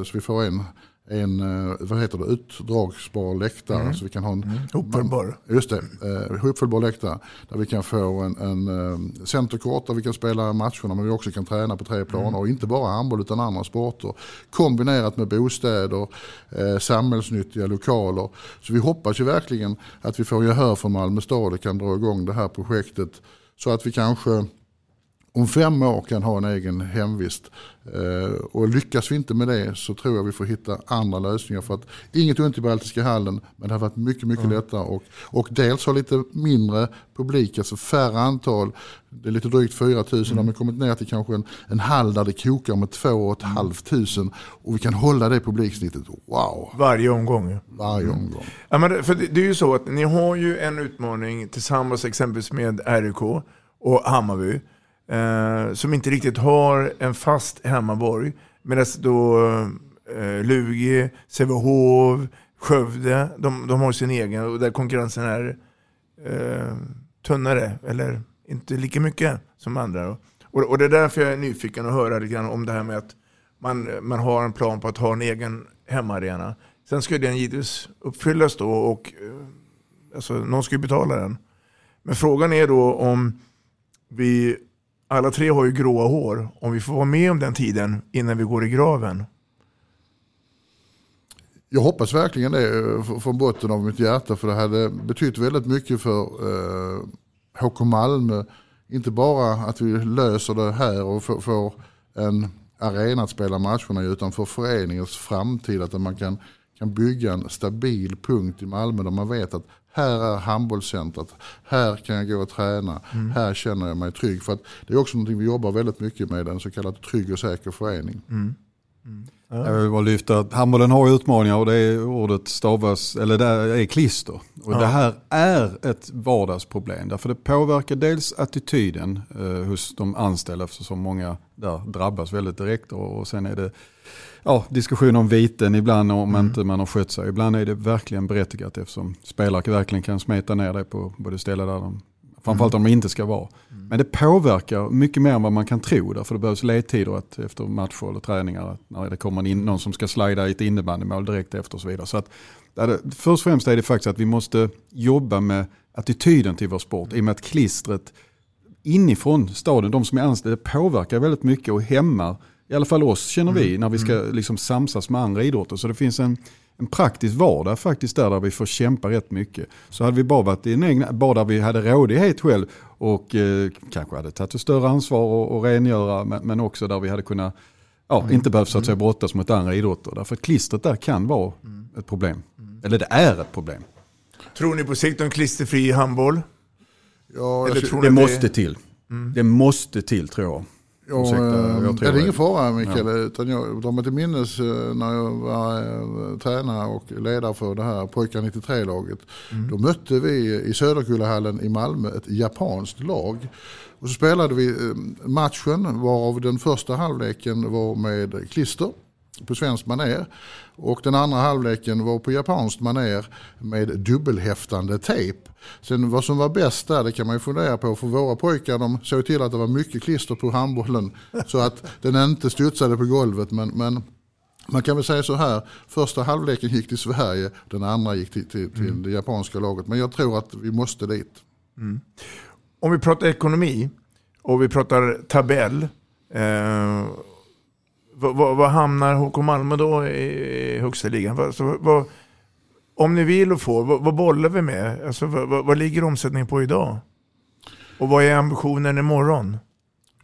Så vi får en, en eh, vad heter det, utdragsbar läktare. Mm. Så vi kan ha en Uppföljbar. Just det, eh, uppföljbar läktare. Där vi kan få en, en eh, centerkort där vi kan spela matcherna men vi också kan träna på tre planer. Och inte bara handboll utan andra sporter. Kombinerat med bostäder, eh, samhällsnyttiga lokaler. Så vi hoppas ju verkligen att vi får gehör från Malmö stad och kan dra igång det här projektet. Så att vi kanske om fem år kan ha en egen hemvist. Eh, och lyckas vi inte med det så tror jag vi får hitta andra lösningar. För att inget ont i Baltiska hallen men det har varit mycket, mycket lättare. Och, och dels ha lite mindre publik, alltså färre antal. Det är lite drygt 4 000. Mm. Har kommit ner till kanske en, en hall där det kokar med 2 500. Och vi kan hålla det publiksnittet. Wow! Varje omgång. Varje omgång. Ja, men för det, det är ju så att ni har ju en utmaning tillsammans exempelvis med RIK och Hammarby. Eh, som inte riktigt har en fast hemmaborg. Medan då eh, Lugi, Sävehof, Skövde, de, de har sin egen och där konkurrensen är eh, tunnare. Eller inte lika mycket som andra. Och, och det är därför jag är nyfiken att höra lite grann om det här med att man, man har en plan på att ha en egen hemmaarena. Sen ska den givetvis uppfyllas då och eh, alltså, någon ska ju betala den. Men frågan är då om vi, alla tre har ju gråa hår, om vi får vara med om den tiden innan vi går i graven. Jag hoppas verkligen det eh, från botten av mitt hjärta för det hade betytt väldigt mycket för eh, HK Malmö. Inte bara att vi löser det här och får, får en arena att spela matcherna i utan för föreningens framtid. Att man kan, kan bygga en stabil punkt i Malmö där man vet att här är handbollscentret, här kan jag gå och träna, Mm. här känner jag mig trygg. För att det är också någonting vi jobbar väldigt mycket med, en så kallad trygg och säker förening. Mm. Jag vill bara lyfta att handbollen har utmaningar och det är ordet stavas, eller det är klister. Och Ja. det här är ett vardagsproblem. Därför det påverkar dels attityden eh, hos de anställda eftersom många där drabbas väldigt direkt. Och, och sen är det ja, diskussion om viten ibland om inte man har skött sig. Ibland är det verkligen berättigat eftersom spelare verkligen kan smeta ner det på både ställen där de Framförallt om de inte ska vara. Men det påverkar mycket mer än vad man kan tro. Därför det behövs ledtider att efter matcher eller träningar. Att när det kommer in någon som ska slida i ett innebandymål direkt efter och så vidare. Så att, först och främst är det faktiskt att vi måste jobba med attityden till vår sport. I och med att klistret inifrån staden, de som är anställda, påverkar väldigt mycket och hämmar, i alla fall oss känner vi, när vi ska liksom samsas med andra idrotter. Så det finns en, en praktisk vardag faktiskt där, där vi får kämpa rätt mycket. Så hade vi bara varit i en egna, bara där vi hade rådighet själv och eh, kanske hade tagit ett större ansvar och, och rengöra, men, men också där vi hade kunnat, ja, inte behövt så att säga brottas mot andra idrotter. Därför att klistret där kan vara ett problem. Eller det är ett problem. Tror ni på sikt om klisterfri handboll? Ja, Eller tror Det ni måste till. Det måste till tror jag. Ja, Ursäkta, eh, jag tror är det ingen fara Ja. Mikael, utan jag drar mig till minnes eh, när jag var eh, tränare och ledare för det här pojkar 93-laget. Då mötte vi i Söderkullahallen i Malmö ett japanskt lag. Och så spelade vi matchen varav den första halvleken var med klister på svenskt maner. Och den andra halvleken var på japanskt maner med dubbelhäftande tejp. Sen vad som var bäst där, det kan man ju fundera på. För våra pojkar de såg till att det var mycket klister på handbollen. Så att den inte studsade på golvet. Men, men man kan väl säga så här, första halvleken gick till Sverige, den andra gick till, till, till det japanska laget. Men jag tror att vi måste dit. Om vi pratar ekonomi och vi pratar tabell. Eh, vad, hamnar HK Malmö då i högsta ligan? Vad, alltså, så, vad, om ni vill och får, vad, vad bollar vi med? Alltså, vad, vad, vad ligger omsättningen på idag? Och vad är ambitionen imorgon?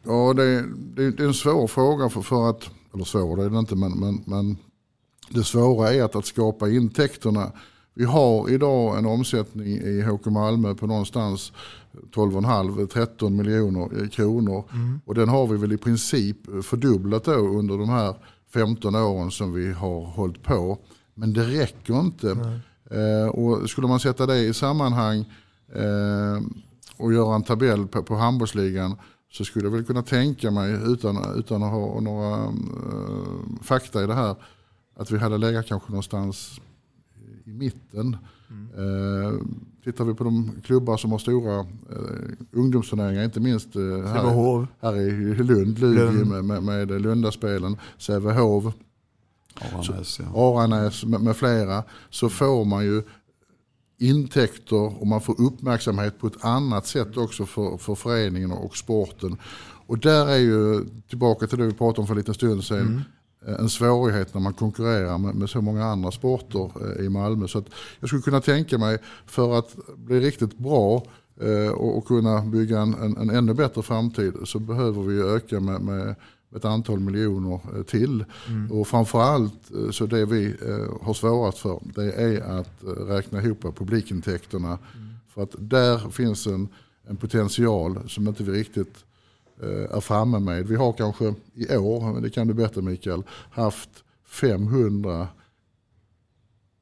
Ja, det, det, det är en svår fråga för, för att, eller svår det är det inte, men, men, men det svåra är att, att skapa intäkterna. Vi har idag en omsättning i HK Malmö på någonstans 12,5-13 miljoner kronor. Och den har vi väl i princip fördubblat då under de här 15 åren som vi har hållit på. Men det räcker inte. Eh, och skulle man sätta det i sammanhang eh, och göra en tabell på, på handbollsligan så skulle jag väl kunna tänka mig utan, utan att ha några eh, fakta i det här att vi hade legat kanske någonstans i mitten. Eh, tittar vi på de klubbar som har stora eh, ungdomsturneringar, inte minst eh, här, här i Lund, Lugi med, med, med Lundaspelen, Sävehof, Aranäs, ja. Aranäs med, med flera, så får man ju intäkter och man får uppmärksamhet på ett annat sätt också för, för föreningen och sporten. Och där är ju, tillbaka till det vi pratade om för en liten stund sedan, eh, en svårighet när man konkurrerar med, med så många andra sporter eh, i Malmö. Så jag skulle kunna tänka mig för att bli riktigt bra eh, och, och kunna bygga en, en, en ännu bättre framtid så behöver vi öka med, med ett antal miljoner eh, till. Och framförallt eh, så det vi eh, har svårast för det är att eh, räkna ihop publikintäkterna. För att där finns en, en potential som inte vi riktigt eh, är framme med. Vi har kanske i år, men det kan du bättre Mikael, haft 500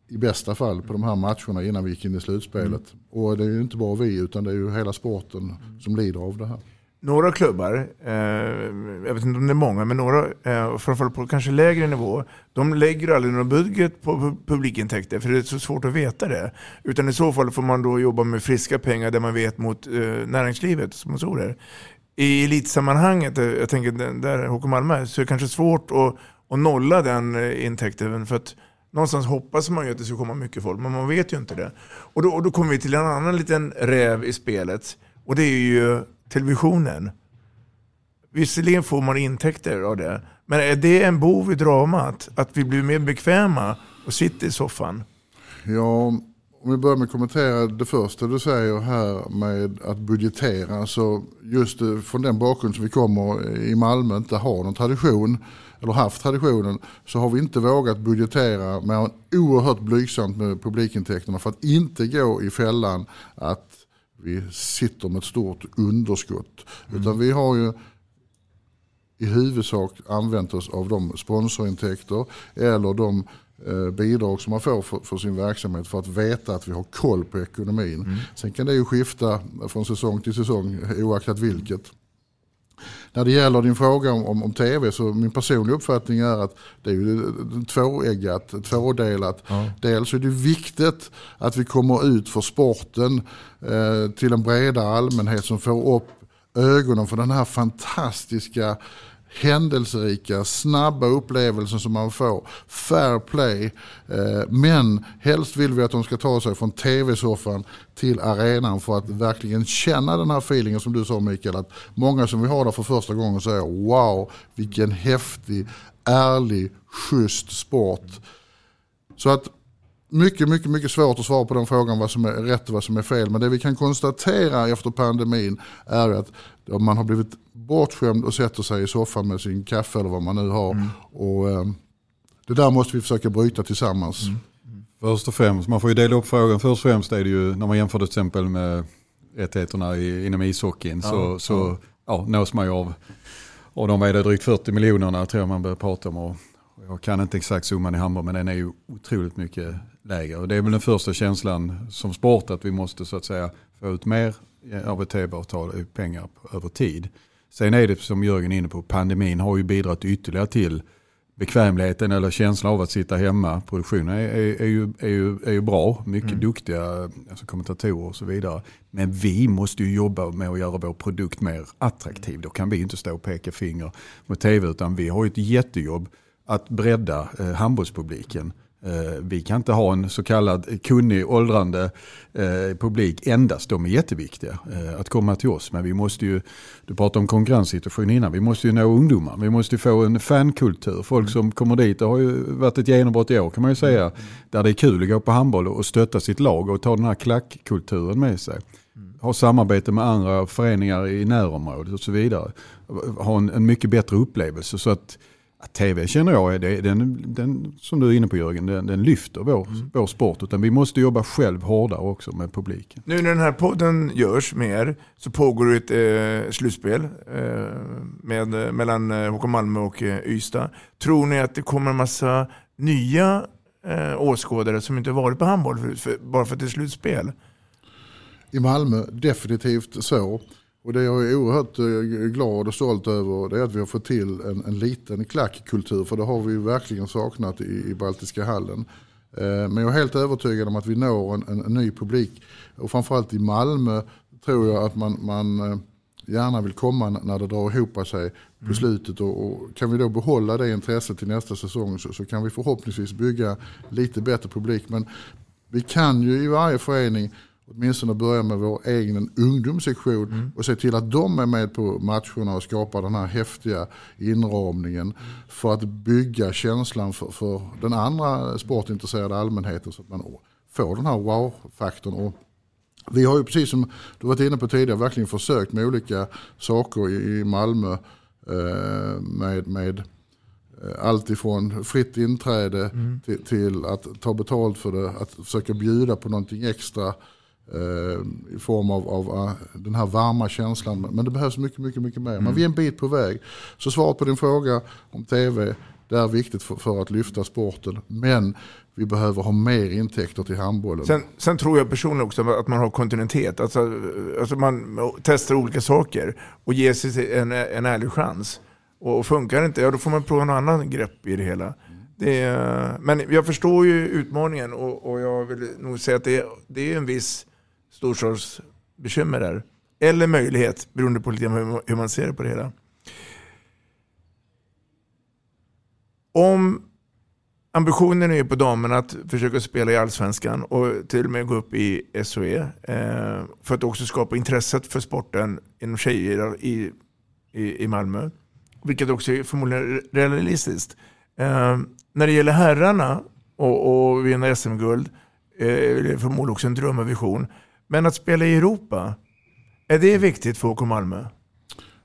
i bästa fall på de här matcherna innan vi gick in i slutspelet. Och det är ju inte bara vi utan det är ju hela sporten som lider av det här. Några klubbar, eh, jag vet inte om det är många, men några, eh, framförallt på kanske lägre nivå, de lägger aldrig någon budget på pu- publikintäkter, för det är så svårt att veta det. Utan i så fall får man då jobba med friska pengar där man vet mot eh, näringslivet, sponsorer. I elitsammanhanget, eh, jag tänker där HK Malmö, så är det kanske svårt att, att nolla den eh, intäkten. För att någonstans hoppas man ju att det ska komma mycket folk, men man vet ju inte det. Och då, och då kommer vi till en annan liten räv i spelet. Och det är ju televisionen. Visserligen får man intäkter av det, men är det en bov i dramat? Att vi blir mer bekväma och sitter i soffan? Ja, om vi börjar med att kommentera det första du säger här med att budgetera. Så just eh, från den bakgrund som vi kommer i Malmö inte har någon tradition eller haft traditionen så har vi inte vågat budgetera med oerhört blygsamt med publikintäkterna för att inte gå i fällan att vi sitter med ett stort underskott. Mm. Utan vi har ju i huvudsak använt oss av de sponsorintäkter eller de bidrag som man får för, för, sin verksamhet för att veta att vi har koll på ekonomin. Mm. Sen kan det ju skifta från säsong till säsong oaktat vilket. När det gäller din fråga om, om, om, tv så min personliga uppfattning är att det är ju tvåeggat, tvådelat. Ja. Dels är det viktigt att vi kommer ut för sporten eh, till en bredare allmänhet som får upp ögonen för den här fantastiska händelserika, snabba upplevelser som man får. Fair play. Eh, men helst vill vi att de ska ta sig från tv-soffan till arenan för att verkligen känna den här feelingen som du sa Mikael. Att många som vi har där för första gången säger wow vilken häftig, ärlig, schysst sport. Så att mycket, mycket, mycket svårt att svara på den frågan vad som är rätt och vad som är fel. Men det vi kan konstatera efter pandemin är att man har blivit bortskämd och sätter sig i soffan med sin kaffe eller vad man nu har. Mm. Och, eh, det där måste vi försöka bryta tillsammans. Mm. Mm. Först och främst, man får ju dela upp frågan. Först och främst är det ju när man jämför till exempel med rättigheterna i, inom ishockeyn ja, så, så ja. Nås man ju av, och de är det drygt 40 miljonerna tror jag man börjar prata om. Och jag kan inte exakt summan i Hamburg men den är ju otroligt mycket lägre. Och det är väl den första känslan som sport att vi måste så att säga få ut mer av ett tv-avtal, pengar över tid. Sen är det som Jörgen är inne på, pandemin har ju bidragit ytterligare till bekvämligheten eller känslan av att sitta hemma. Produktionen är, är, är, ju, är, ju, är ju bra, mycket mm. duktiga alltså kommentatorer och så vidare. Men vi måste ju jobba med att göra vår produkt mer attraktiv. Då kan vi inte stå och peka finger mot tv utan vi har ju ett jättejobb att bredda eh, handbollspubliken. Eh, vi kan inte ha en så kallad kunnig åldrande eh, publik endast. De är jätteviktiga eh, att komma till oss. Men vi måste ju, du pratade om konkurrenssituation innan, vi måste ju nå ungdomar. Vi måste ju få en fankultur. Folk som kommer dit, det har ju varit ett genombrott i år kan man ju säga. Där det är kul att gå på handboll och stötta sitt lag och ta den här klackkulturen med sig. Ha samarbete med andra föreningar i närområdet och så vidare. Ha en, en mycket bättre upplevelse. så att TV känner jag, det, den, den, som du är inne på Jörgen, den, den lyfter vår, mm. vår sport. Utan vi måste jobba själv hårdare också med publiken. Nu när den här podden görs med er så pågår det ett eh, slutspel eh, med, eh, mellan HK Malmö och eh, Ystad. Tror ni att det kommer en massa nya eh, åskådare som inte varit på handboll förut, för, bara för att det är slutspel? I Malmö, definitivt så. Och det jag är oerhört eh, glad och stolt över det är att vi har fått till en, en liten klackkultur. För det har vi verkligen saknat i, i Baltiska hallen. Eh, men jag är helt övertygad om att vi når en, en, en, ny publik. Och framförallt i Malmö tror jag att man, man eh, gärna vill komma när det drar ihop sig på mm. slutet. Och, och, kan vi då behålla det intresset till nästa säsong så, så kan vi förhoppningsvis bygga lite bättre publik. Men vi kan ju i varje förening åtminstone börja med vår egen ungdomssektion mm. och se till att de är med på matcherna och skapar den här häftiga inramningen mm. för att bygga känslan för, för den andra sportintresserade allmänheten så att man får den här wow-faktorn. vi har ju precis som du varit inne på tidigare verkligen försökt med olika saker i Malmö eh, med, med eh, allt ifrån fritt inträde mm. till, till, att ta betalt för det, att försöka bjuda på någonting extra Eh, i form av, av eh, den här varma känslan. Men det behövs mycket, mycket, mycket mer. Mm. Men vi är en bit på väg. Så svaret på din fråga om tv, det är viktigt för, för, att lyfta sporten. Men vi behöver ha mer intäkter till handbollen. Sen, sen tror jag personligen också att man har kontinuitet. Alltså, alltså man testar olika saker och ger sig en, en ärlig chans. Och funkar det inte, ja då får man prova något annat grepp i det hela. Det är, men jag förstår ju utmaningen och, och jag vill nog säga att det det är en viss storstadsbekymmer där. Eller möjlighet, beroende på lite hur man ser på det hela. Om ambitionen är på damerna att försöka spela i allsvenskan och till och med gå upp i SOE eh, för att också skapa intresset för sporten inom tjejer i, i, i Malmö. Vilket också är förmodligen realistiskt. Eh, när det gäller herrarna och, och vinna SM-guld Eh, Det är förmodligen också en dröm och vision. Men att spela i Europa, är det viktigt för HK Malmö?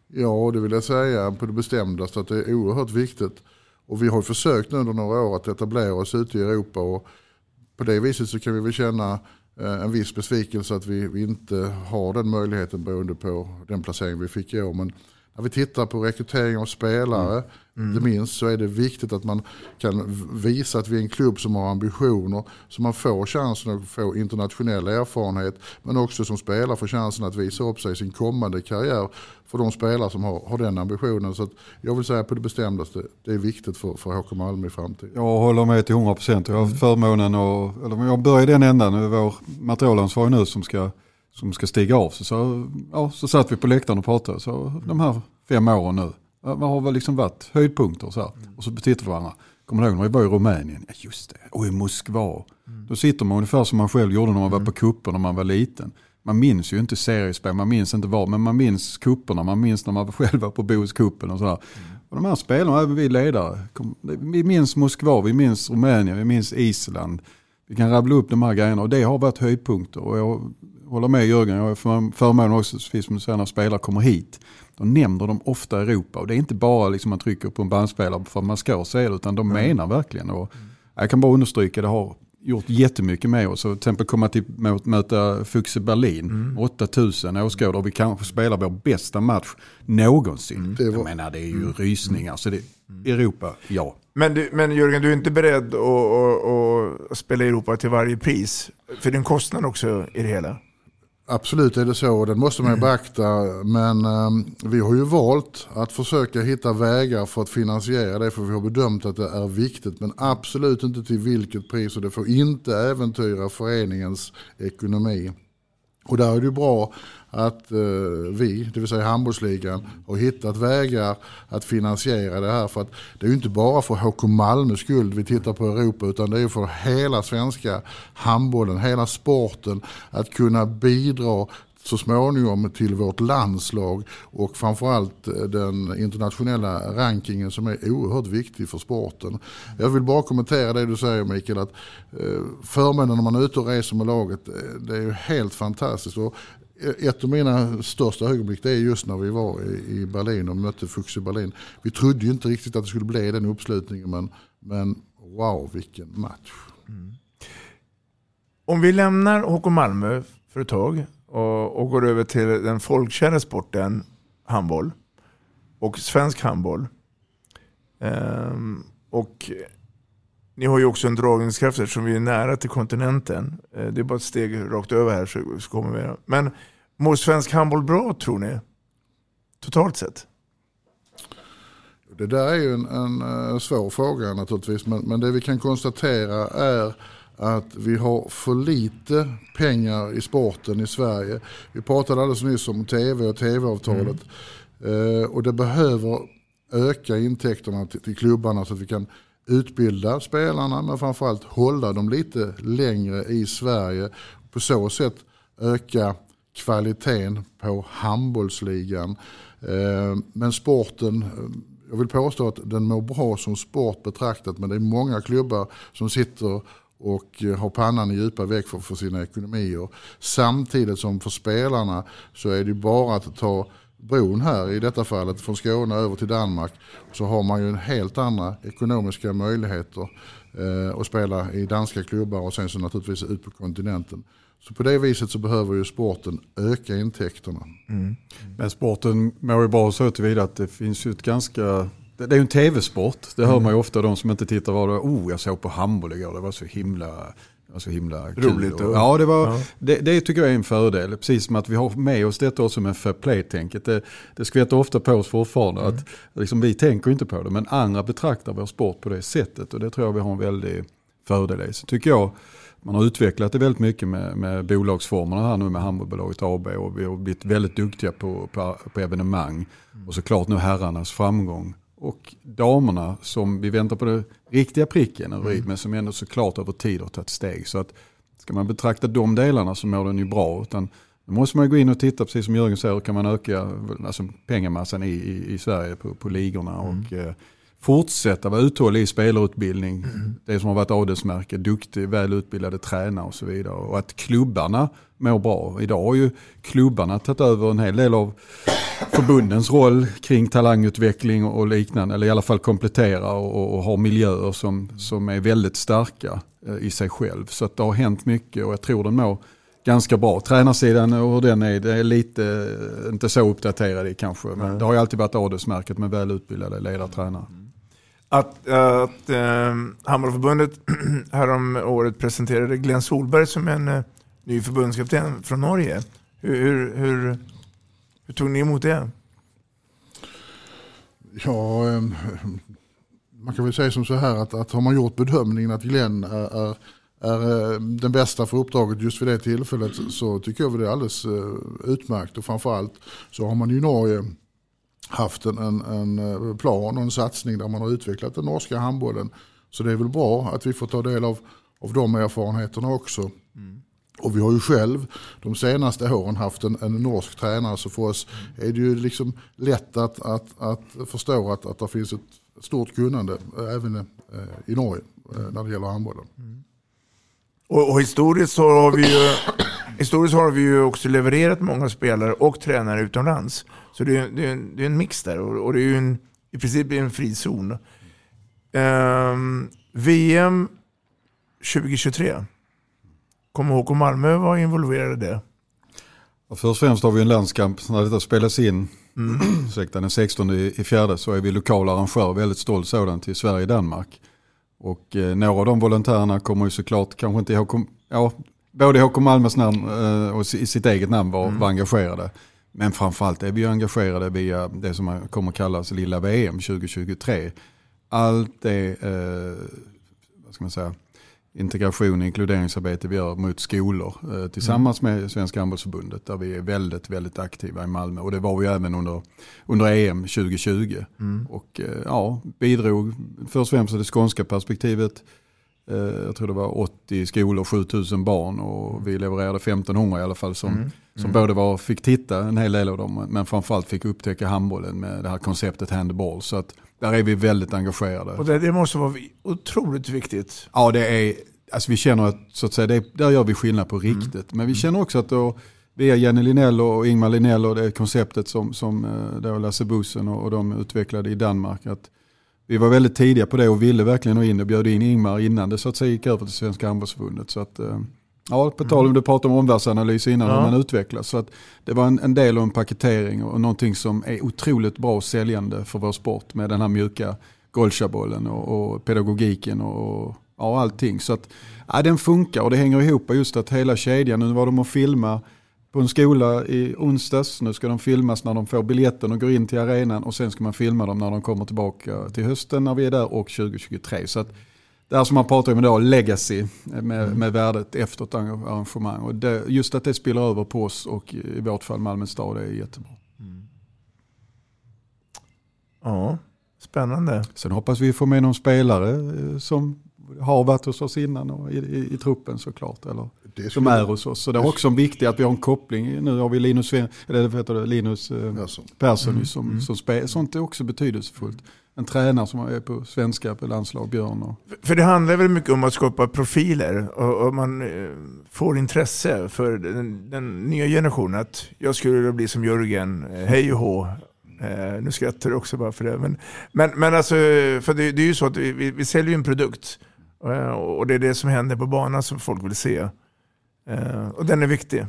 Ja, det vill jag säga på det bestämdaste att det är oerhört viktigt. Och vi har försökt nu under några år att etablera oss ute i Europa och på det viset så kan vi väl känna eh, en viss besvikelse att vi, vi inte har den möjligheten beroende på den placering vi fick i år. Men när vi tittar på rekrytering av spelare, inte minst, så är det viktigt att man kan visa att vi är en klubb som har ambitioner, så man får chansen att få internationell erfarenhet, men också som spelare får chansen att visa upp sig i sin kommande karriär för de spelare som har, har den ambitionen. Så jag vill säga på det bestämdaste, det är viktigt för, för HK Malmö i framtiden. Jag håller med till 100 procent. Jag har haft förmånen och, eller jag börjar i den ändan, vår materialansvarig nu som ska, som ska stiga av. Så, så, ja, så satt vi på läktaren och pratade, så de här fem åren nu, vad har väl liksom varit höjdpunkter så här. Och så tittar vi på varandra. Kommer du ihåg när vi var i Rumänien? Ja just det, och i Moskva. Då sitter man ungefär som man själv gjorde när man var på kuppen när man var liten. Man minns ju inte seriespel, man minns inte var, men man minns kupperna, man minns när man *laughs* själv var på Bohuskuppen och sådär. Och de här spelarna, även vi ledare, kom, vi minns Moskva, vi minns Rumänien, vi minns Island. Vi kan rabbla upp de här grejerna och det har varit höjdpunkter. Och jag håller med Jörgen, jag har för- förmånen också, precis som du säger, när spelare kommer hit. Då nämner de ofta Europa och det är inte bara liksom man trycker på en bandspelare för att man ska säga det, utan de menar verkligen. Och jag kan bara understryka, det har gjort jättemycket med oss. Och till exempel komma till möta Fuxe Berlin, 8000 åskådare och vi kanske spelar vår bästa match någonsin. Var- Jag menar det är ju rysningar. Så det, Europa, ja. Men, du, men Jörgen, du är inte beredd att, att, att spela Europa till varje pris? För det är en kostnad också i det hela. Absolut är det så och den måste man ju *clears throat* beakta. Men eh, vi har ju valt att försöka hitta vägar för att finansiera det för vi har bedömt att det är viktigt. Men absolut inte till vilket pris och det får inte äventyra föreningens ekonomi. Och där är det ju bra att eh, vi, det vill säga handbollsligan, har hittat vägar att finansiera det här. För att det är ju inte bara för HK Malmös skull vi tittar på Europa utan det är för hela svenska handbollen, hela sporten att kunna bidra så småningom till vårt landslag och framförallt eh, den internationella rankingen som är oerhört viktig för sporten. Jag vill bara kommentera det du säger Mikael, att eh, förmånen när man är ute och reser med laget, eh, det är ju helt fantastiskt. Och ett av mina största ögonblick det är just när vi var i- Berlin och mötte Fuchs i Berlin. Vi trodde ju inte riktigt att det skulle bli den uppslutningen men, men wow vilken match. Mm. Om vi lämnar HK Malmö för ett tag och, och går över till den folkkära sporten handboll och svensk handboll. Ehm, och ni har ju också en dragningskraft eftersom vi är nära till kontinenten. Ehm, det är bara ett steg rakt över här så, så kommer vi. Men mår svensk handboll bra tror ni? Totalt sett? Det där är ju en, en, eh, svår fråga naturligtvis men, men det vi kan konstatera är att vi har för lite pengar i sporten i Sverige. Vi pratade alldeles nyss om tv och tv-avtalet. Eh, och det behöver öka intäkterna till, till klubbarna så att vi kan utbilda spelarna men framförallt hålla dem lite längre i Sverige. På så sätt öka kvaliteten på handbollsligan. Eh, Men sporten, eh, jag vill påstå att den mår bra som sport betraktat men det är många klubbar som sitter och eh, har pannan i djupa veck för, för sina ekonomier. Samtidigt som för spelarna så är det bara att ta bron här i detta fallet från Skåne över till Danmark så har man ju en helt andra ekonomiska möjligheter eh, att spela i danska klubbar och sen så naturligtvis ut på kontinenten. Så på det viset så behöver ju sporten öka intäkterna. Mm. Men sporten mår ju bra så tillvida att det finns ju ett ganska... Det är ju en tv-sport. Det hör man ju ofta de som inte tittar. Var det, oh, jag såg på handboll igår. Det var så himla, var så himla kul. Roligt och- ja, det, var, ja. Det, det tycker jag är en fördel. Precis som att vi har med oss detta också med fair play-tänket. Det, det skvätter ofta på oss fortfarande. Att, liksom, vi tänker inte på det, men andra betraktar vår sport på det sättet. Och det tror jag vi har en väldig fördel i. Så tycker jag man har utvecklat det väldigt mycket med, med bolagsformerna här nu med Hammarbolaget AB och vi har blivit väldigt duktiga på, på, på evenemang. Och såklart nu herrarnas framgång. Och damerna som vi väntar på det riktiga pricken över i, men som ändå såklart över tid har tagit steg. Så att ska man betrakta de delarna så mår den ju bra. Utan då måste man gå in och titta, precis som Jörgen säger, hur kan man öka alltså, pengamassan i, i, i Sverige på, på ligorna. Och, eh, fortsätta vara uthållig i spelarutbildning. Det som har varit adelsmärke, duktig, väl utbildade tränare och så vidare. Och att klubbarna mår bra. Idag har ju klubbarna tagit över en hel del av förbundens roll kring talangutveckling och liknande. Eller i alla fall komplettera och, och ha miljöer som, som är väldigt starka eh, i sig själv. Så att det har hänt mycket och jag tror den mår ganska bra. Tränarsidan och hur den är, det är lite, eh, inte så uppdaterad i kanske. Men det har ju alltid varit adelsmärket med väl utbildade ledartränare. Att, eh, att eh, Hammarförbundet *clears throat* härom året presenterade Glenn Solberg som en eh, ny förbundskapten från Norge. Hur, hur, hur, hur tog ni emot det? Ja, eh, man kan väl säga som så här att, att har man gjort bedömningen att Glenn är, är, är eh, den bästa för uppdraget just vid det tillfället så tycker jag väl det är alldeles eh, utmärkt. Och framförallt så har man ju i Norge haft en, en, en eh, plan och en satsning där man har utvecklat den norska handbollen. Så det är väl bra att vi får ta del av, av de erfarenheterna också. Mm. Och vi har ju själv de senaste åren haft en, en norsk tränare så för oss är det ju liksom lätt att, att, att förstå att, att det finns ett stort kunnande även eh, i Norge eh, när det gäller handbollen. Mm. Och, och, historiskt, så har vi ju, *coughs* historiskt har vi ju också levererat många spelare och tränare utomlands. Så det är, det är, en, det är en mix där och, och det är ju en, i princip en fri zon. Um, VM 2023. Kommer HK Malmö vara involverade i det? Först och främst har vi en landskamp när detta spelas in. Mm. *clears throat* den 16 i fjärde så är vi lokala arrangör, väldigt stolt sådan, till Sverige-Danmark. Och eh, några av de volontärerna kommer ju såklart, kanske inte ihåg, ja, både HK Malmös namn eh, och i sitt eget namn var, mm. var engagerade. Men framförallt är vi engagerade via det som kommer kallas Lilla VM 2023. Allt det, eh, vad ska man säga, integration och inkluderingsarbete vi gör mot skolor eh, tillsammans mm. med Svenska handbollsförbundet där vi är väldigt, väldigt aktiva i Malmö. Och det var vi även under, under EM 2020. Mm. Och eh, ja, bidrog först och främst det skånska perspektivet. Eh, jag tror det var 80 skolor, 7000 barn och vi levererade 1500 i alla fall som, mm. som mm. både var, fick titta en hel del av dem men framförallt fick upptäcka handbollen med det här konceptet handball. Så att där är vi väldigt engagerade. Och det, det måste vara otroligt viktigt. Ja, det är, alltså vi känner att, så att säga, det, där gör vi skillnad på mm. riktigt. Mm. Men vi känner också att då, via Jenny Linell och Ingmar Linell och det konceptet som, som eh, då Lasse Bussen och, och de utvecklade i Danmark. Att vi var väldigt tidiga på det och ville verkligen ha in och bjöd in Ingmar innan det så att säga gick över till Svenska handbollsförbundet. Så att, eh, Ja, på tal om du pratade om omvärldsanalys innan, ja. hur man utvecklas. Så att det var en, en, del av en paketering och någonting som är otroligt bra säljande för vår sport med den här mjuka golchabollen och, och pedagogiken och ja, allting. Så att ja, den funkar och det hänger ihop just att hela kedjan, nu var de och filma på en skola i onsdags, nu ska de filmas när de får biljetten och går in till arenan och sen ska man filma dem när de kommer tillbaka till hösten när vi är där och 2023. Så att det här som man pratar om idag, legacy med, mm. med värdet efter ett arrangemang. Och det, just att det spiller över på oss och i vårt fall Malmö stad är jättebra. Mm. Ja, spännande. Sen hoppas vi få med någon spelare eh, som har varit hos oss innan och i, i, i truppen såklart. Eller som är hos oss. Så det är också viktigt att vi har en koppling. Nu har vi Linus, eller heter det, Linus eh, Persson, Persson mm. som, mm. som spelar. Sånt är också betydelsefullt en tränare som är på svenska på landslag, Björn. Och... För det handlar väl mycket om att skapa profiler och, och man eh, får intresse för den, den, nya generationen. Att jag skulle bli som Jörgen, eh, hej och hå. Eh, nu skrattar du också bara för det. Men, men, men alltså, för det, det är ju så att vi, vi, vi säljer en produkt. Eh, och, och det är det som händer på banan som folk vill se. Eh, och den är viktig.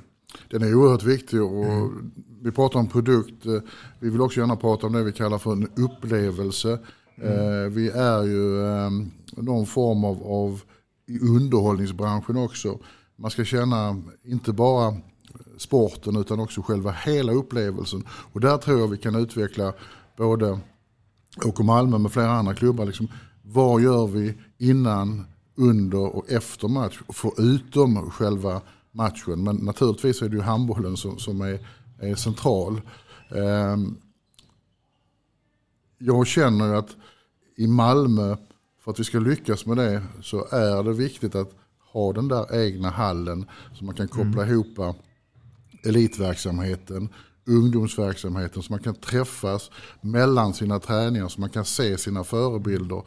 Den är oerhört viktig och mm. vi pratar om produkt. Eh, vi vill också gärna prata om det vi kallar för en upplevelse. Mm. Vi är ju ehm, någon form av, av i underhållningsbranschen också. Man ska känna inte bara sporten utan också själva hela upplevelsen. Och där tror jag vi kan utveckla både OK Malmö med flera andra klubbar. Liksom, vad gör vi innan, under och efter match? Förutom själva matchen. Men naturligtvis är det ju handbollen som, som är, är central. Um, jag känner att i Malmö, för att vi ska lyckas med det, så är det viktigt att ha den där egna hallen så man kan koppla mm. ihop elitverksamheten, ungdomsverksamheten så man kan träffas mellan sina träningar så man kan se sina förebilder.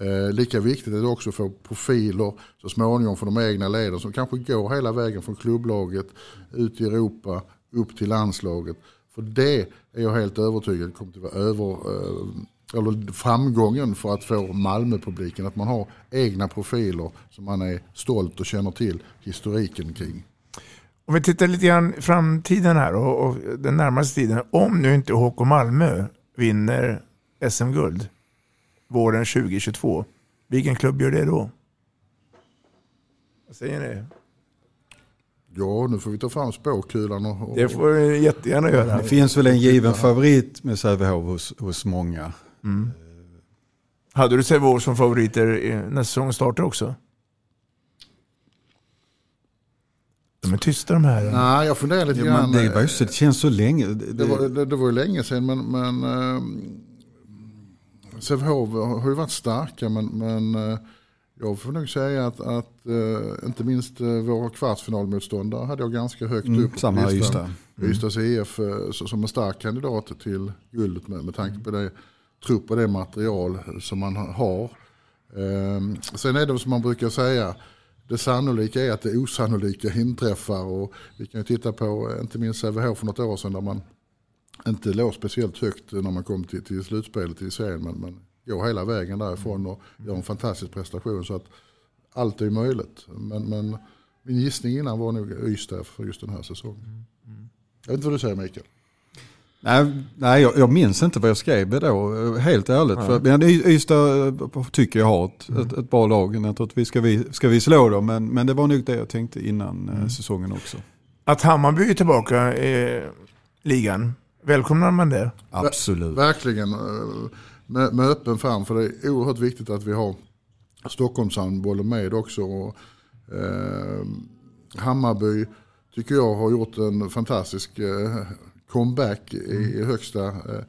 Eh, lika viktigt är det också att få profiler så småningom för de egna leden som kanske går hela vägen från klubblaget ut i Europa upp till landslaget. För det är jag helt övertygad kommer att vara över, eh, eller framgången för att få Malmöpubliken. Att man har egna profiler som man är stolt och känner till historiken kring. Om vi tittar lite grann framtiden här och, och den närmaste tiden. Om nu inte HK Malmö vinner SM-guld våren 2022, vilken klubb gör det då? Vad säger ni? Ja, nu får vi ta fram spåkulan. Och, och... Det får vi jättegärna göra. Det finns väl en given favorit med Sävehof hos, hos många. Mm. Hade du Sävehof som favoriter när säsongen startar också? De är tysta de här. Nej, jag funderar lite ja, grann. Det, var just, det känns så länge. Det, det, var, det, det var ju länge sedan men, men äh, Sävehof har ju varit starka men, men äh, jag får nog säga att, att äh, inte minst äh, våra kvartsfinalmotståndare hade jag ganska högt mm, upp. Samma här Ystad. Mm. Ystads IF som en stark kandidat till guldet med, med tanke på det trupp och det material som man har. Ehm, sen är det som man brukar säga, det sannolika är att det osannolika inträffar. Och vi kan ju titta på, inte minst Sävehof för något år sedan, där man inte låg speciellt högt när man kom till, till slutspelet i serien. Men, men går hela vägen därifrån och gör en fantastisk prestation. Så att allt är möjligt. Men, men min gissning innan var nog Ystad för just den här säsongen. Jag vet inte vad du säger Mikael? Nej, nej jag, jag minns inte vad jag skrev då, helt ärligt. För, men Ystad eh, tycker jag har ett, mm. ett, ett, bra lag. Vi ska, vi, ska vi slå dem, men, men det var nog det jag tänkte innan eh, mm. säsongen också. Att Hammarby är tillbaka i ligan, välkomnar man det? Absolut. Verkligen, eh, med, med öppen famn. För det är oerhört viktigt att vi har Stockholmshandbollen med också. Och, eh, Hammarby tycker jag har gjort en fantastisk eh, comeback i, i högsta eh,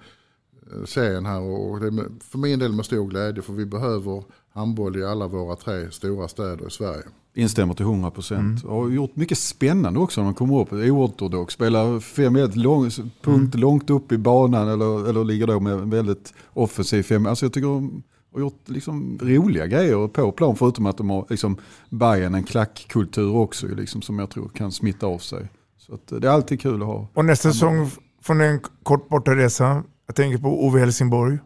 serien här. Och det är för min del med stor glädje för vi behöver handboll i alla våra tre stora städer i Sverige. Instämmer till 100 procent. Mm. Och gjort mycket spännande också när man kommer upp. Oortodox, spelar 5-1 lång, punkt mm. långt upp i banan eller, eller ligger då med väldigt offensiv 5 Alltså jag tycker de har gjort liksom roliga grejer på plan förutom att de har liksom Bayern en klackkultur också liksom, som jag tror kan smitta av sig. Så det är alltid kul att ha. Och nästa säsong får ni en kort bortaresa. Jag tänker på Ove Helsingborg.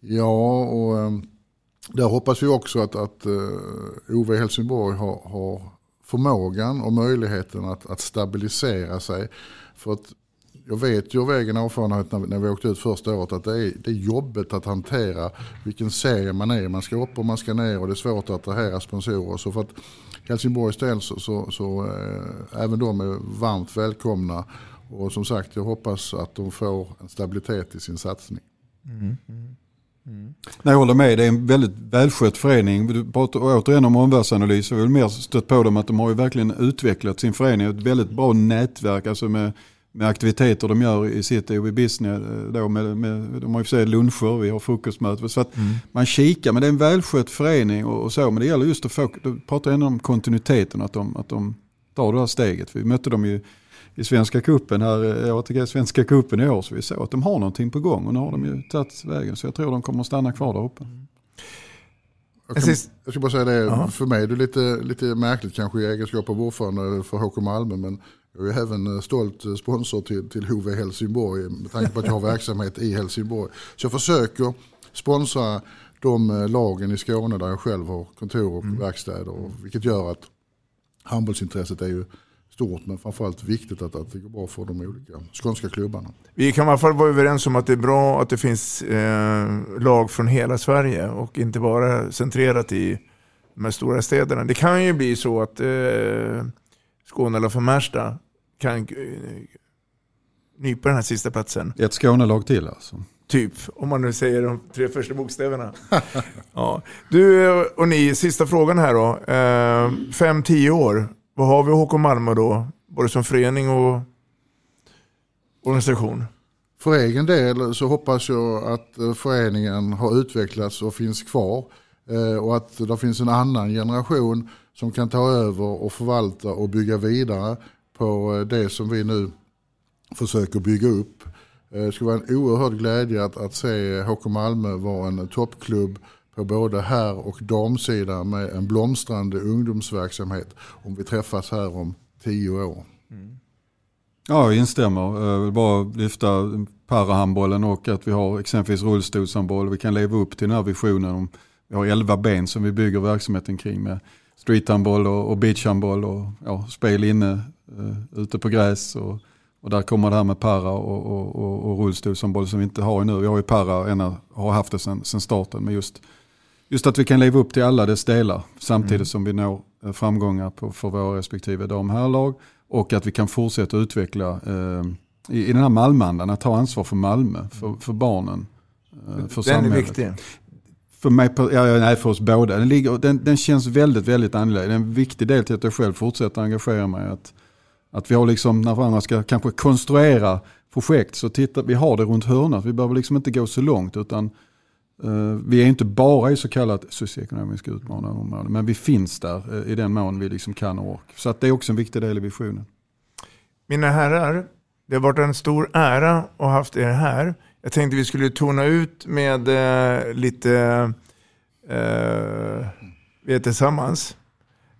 Ja, och um, där hoppas vi också att, att uh, Ove Helsingborg har, har förmågan och möjligheten att, att stabilisera sig. För att jag vet ju av egen erfarenhet när, när vi åkte ut första året att det är, det är jobbigt att hantera vilken serie man är Man ska upp och man ska ner och det är svårt att attrahera sponsorer. Så för att Helsingborgs del så, så, så äh, även de är varmt välkomna. Och som sagt jag hoppas att de får en stabilitet i sin satsning. Mm. mm. Mm. Mm. jag håller med, det är en väldigt välskött förening. Du pratar återigen om omvärldsanalys. Jag vill mer stött på dem att de har ju verkligen utvecklat sin förening. Ett väldigt bra nätverk alltså med med aktiviteter de gör i sitt OB Business. Eh, då med, med, de har ju för sig luncher, vi har frukostmöten. Så att mm. man kikar, men det är en välskött förening och, och, så. Men det gäller just att få, du pratar ändå om kontinuiteten, att de, att de tar det här steget. Vi mötte dem ju i Svenska kuppen här, jag tycker Svenska kuppen i år, så vi såg att de har någonting på gång och nu har de ju tagit vägen. Så jag tror de kommer att stanna kvar där uppe. Jag, kan, jag ska bara säga det, ja. för mig är det lite, lite märkligt kanske i egenskap av ordförande för HK Malmö, men jag är även eh, stolt eh, sponsor till, till HV Helsingborg med tanke på att jag har verksamhet i Helsingborg. Så jag försöker sponsra de eh, lagen i Skåne där jag själv har kontor och mm. verkstäder. Och, vilket gör att handbollsintresset är ju stort men framförallt viktigt att, att det går bra för de olika skånska klubbarna. Vi kan i alla fall vara överens om att det är bra att det finns eh, lag från hela Sverige och inte bara centrerat i de här stora städerna. Det kan ju bli så att eh, Skåne eller för Märsta kan eh, nypa den här sista platsen. Ett Skånelag till alltså? Typ, om man nu säger de tre första bokstäverna. *laughs* ja. Du och ni, sista frågan här då. Eh, fem, tio år. Vad har vi HK Malmö då? Både som förening och organisation. För egen del så hoppas jag att eh, föreningen har utvecklats och finns kvar. Eh, och att det finns en annan generation som kan ta över och förvalta och bygga vidare på eh, det som vi nu försöker bygga upp. Det skulle vara en oerhörd glädje att, att se HK Malmö vara en toppklubb på både herr och damsidan med en blomstrande ungdomsverksamhet om vi träffas här om tio år. Ja, jag instämmer. Eh, jag vill bara lyfta parahandbollen och att vi har exempelvis rullstolshandboll. Vi kan leva upp till den här visionen om vi har elva ben som vi bygger verksamheten kring med streethandboll och, och beachhandboll och ja, spel inne uh, ute på gräs. Och, och där kommer det här med para och, och, och, och rullstolshandboll som vi inte har nu. Vi har ju para, ena, har haft det sedan starten. Men just, just att vi kan leva upp till alla dess delar samtidigt Mm. som vi når eh, framgångar på, för våra respektive dam och att vi kan fortsätta utveckla eh, i, i den här Malmöandan, att ta ansvar för Malmö, för, för barnen. Eh, för Den är samhället. viktig. För mig, ja, nej, för oss båda. Den, ligger, den, den känns väldigt, väldigt angelägen. Är en viktig del till att jag själv fortsätter engagera mig. Att, att vi har liksom, när andra ska kanske konstruera projekt så tittar, vi har det runt hörnet. Vi behöver liksom inte gå så långt utan Eh, vi är inte bara i så kallat socioekonomiskt utmanande områden. Men vi finns där eh, i den mån vi liksom kan och ork. Så att det är också en viktig del i visionen. Mina herrar, det har varit en stor ära att ha haft er här. Jag tänkte vi skulle tona ut med eh, lite, eh, vi är tillsammans.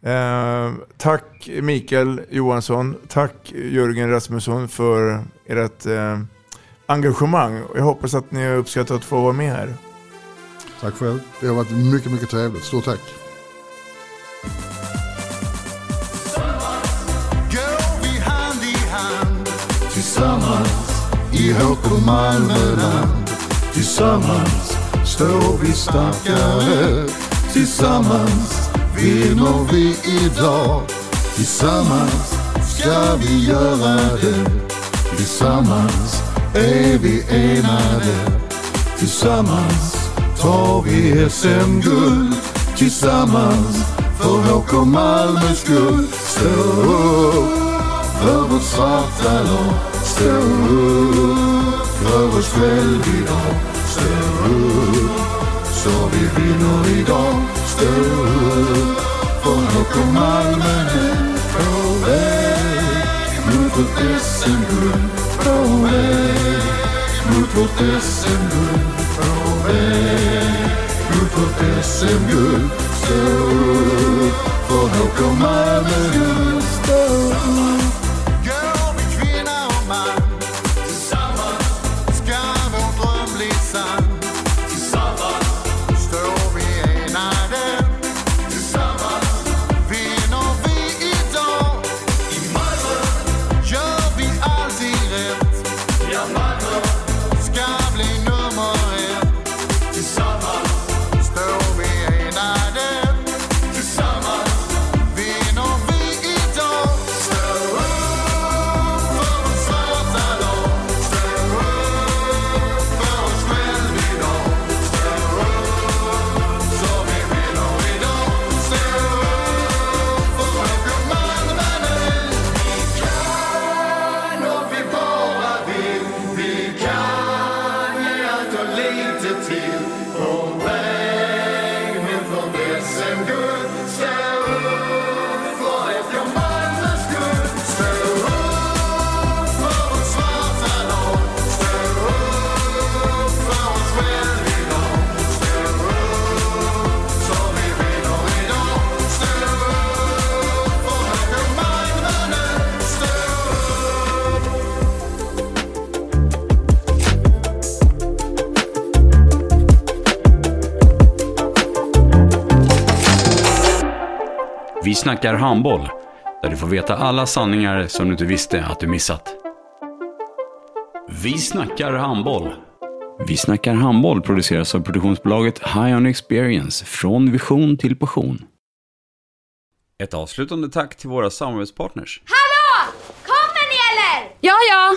Eh, tack Mikael Johansson, tack Jörgen Rasmusson för ert eh, engagemang. Jag hoppas att ni har uppskattat att få vara med här. Tack själv. Det har varit mycket, mycket trevligt. Stort tack. Går vi hand i hand Tillsammans i HK Malmöland Tillsammans står vi starkare Tillsammans vinner vi idag Tillsammans ska vi göra det Tillsammans är vi enade Tillsammans tar vi SM-guld Tillsammans för HK Malmös skull. Stå upp för vårt svarta lag. Stå upp för oss själv idag Stå upp så vi vinner idag Stå upp för HK Malmö. Nu På väg mot vårt SM-guld På väg mot vårt SM-guld På väg mot vårt SM-guld Stå upp för HK Malmö snackar handboll, där du får veta alla sanningar som du inte visste att du missat. Vi snackar handboll. Vi snackar handboll produceras av produktionsbolaget High On Experience, från vision till passion. Ett avslutande tack till våra samarbetspartners. Hallå! Kommer ni eller? Ja, ja.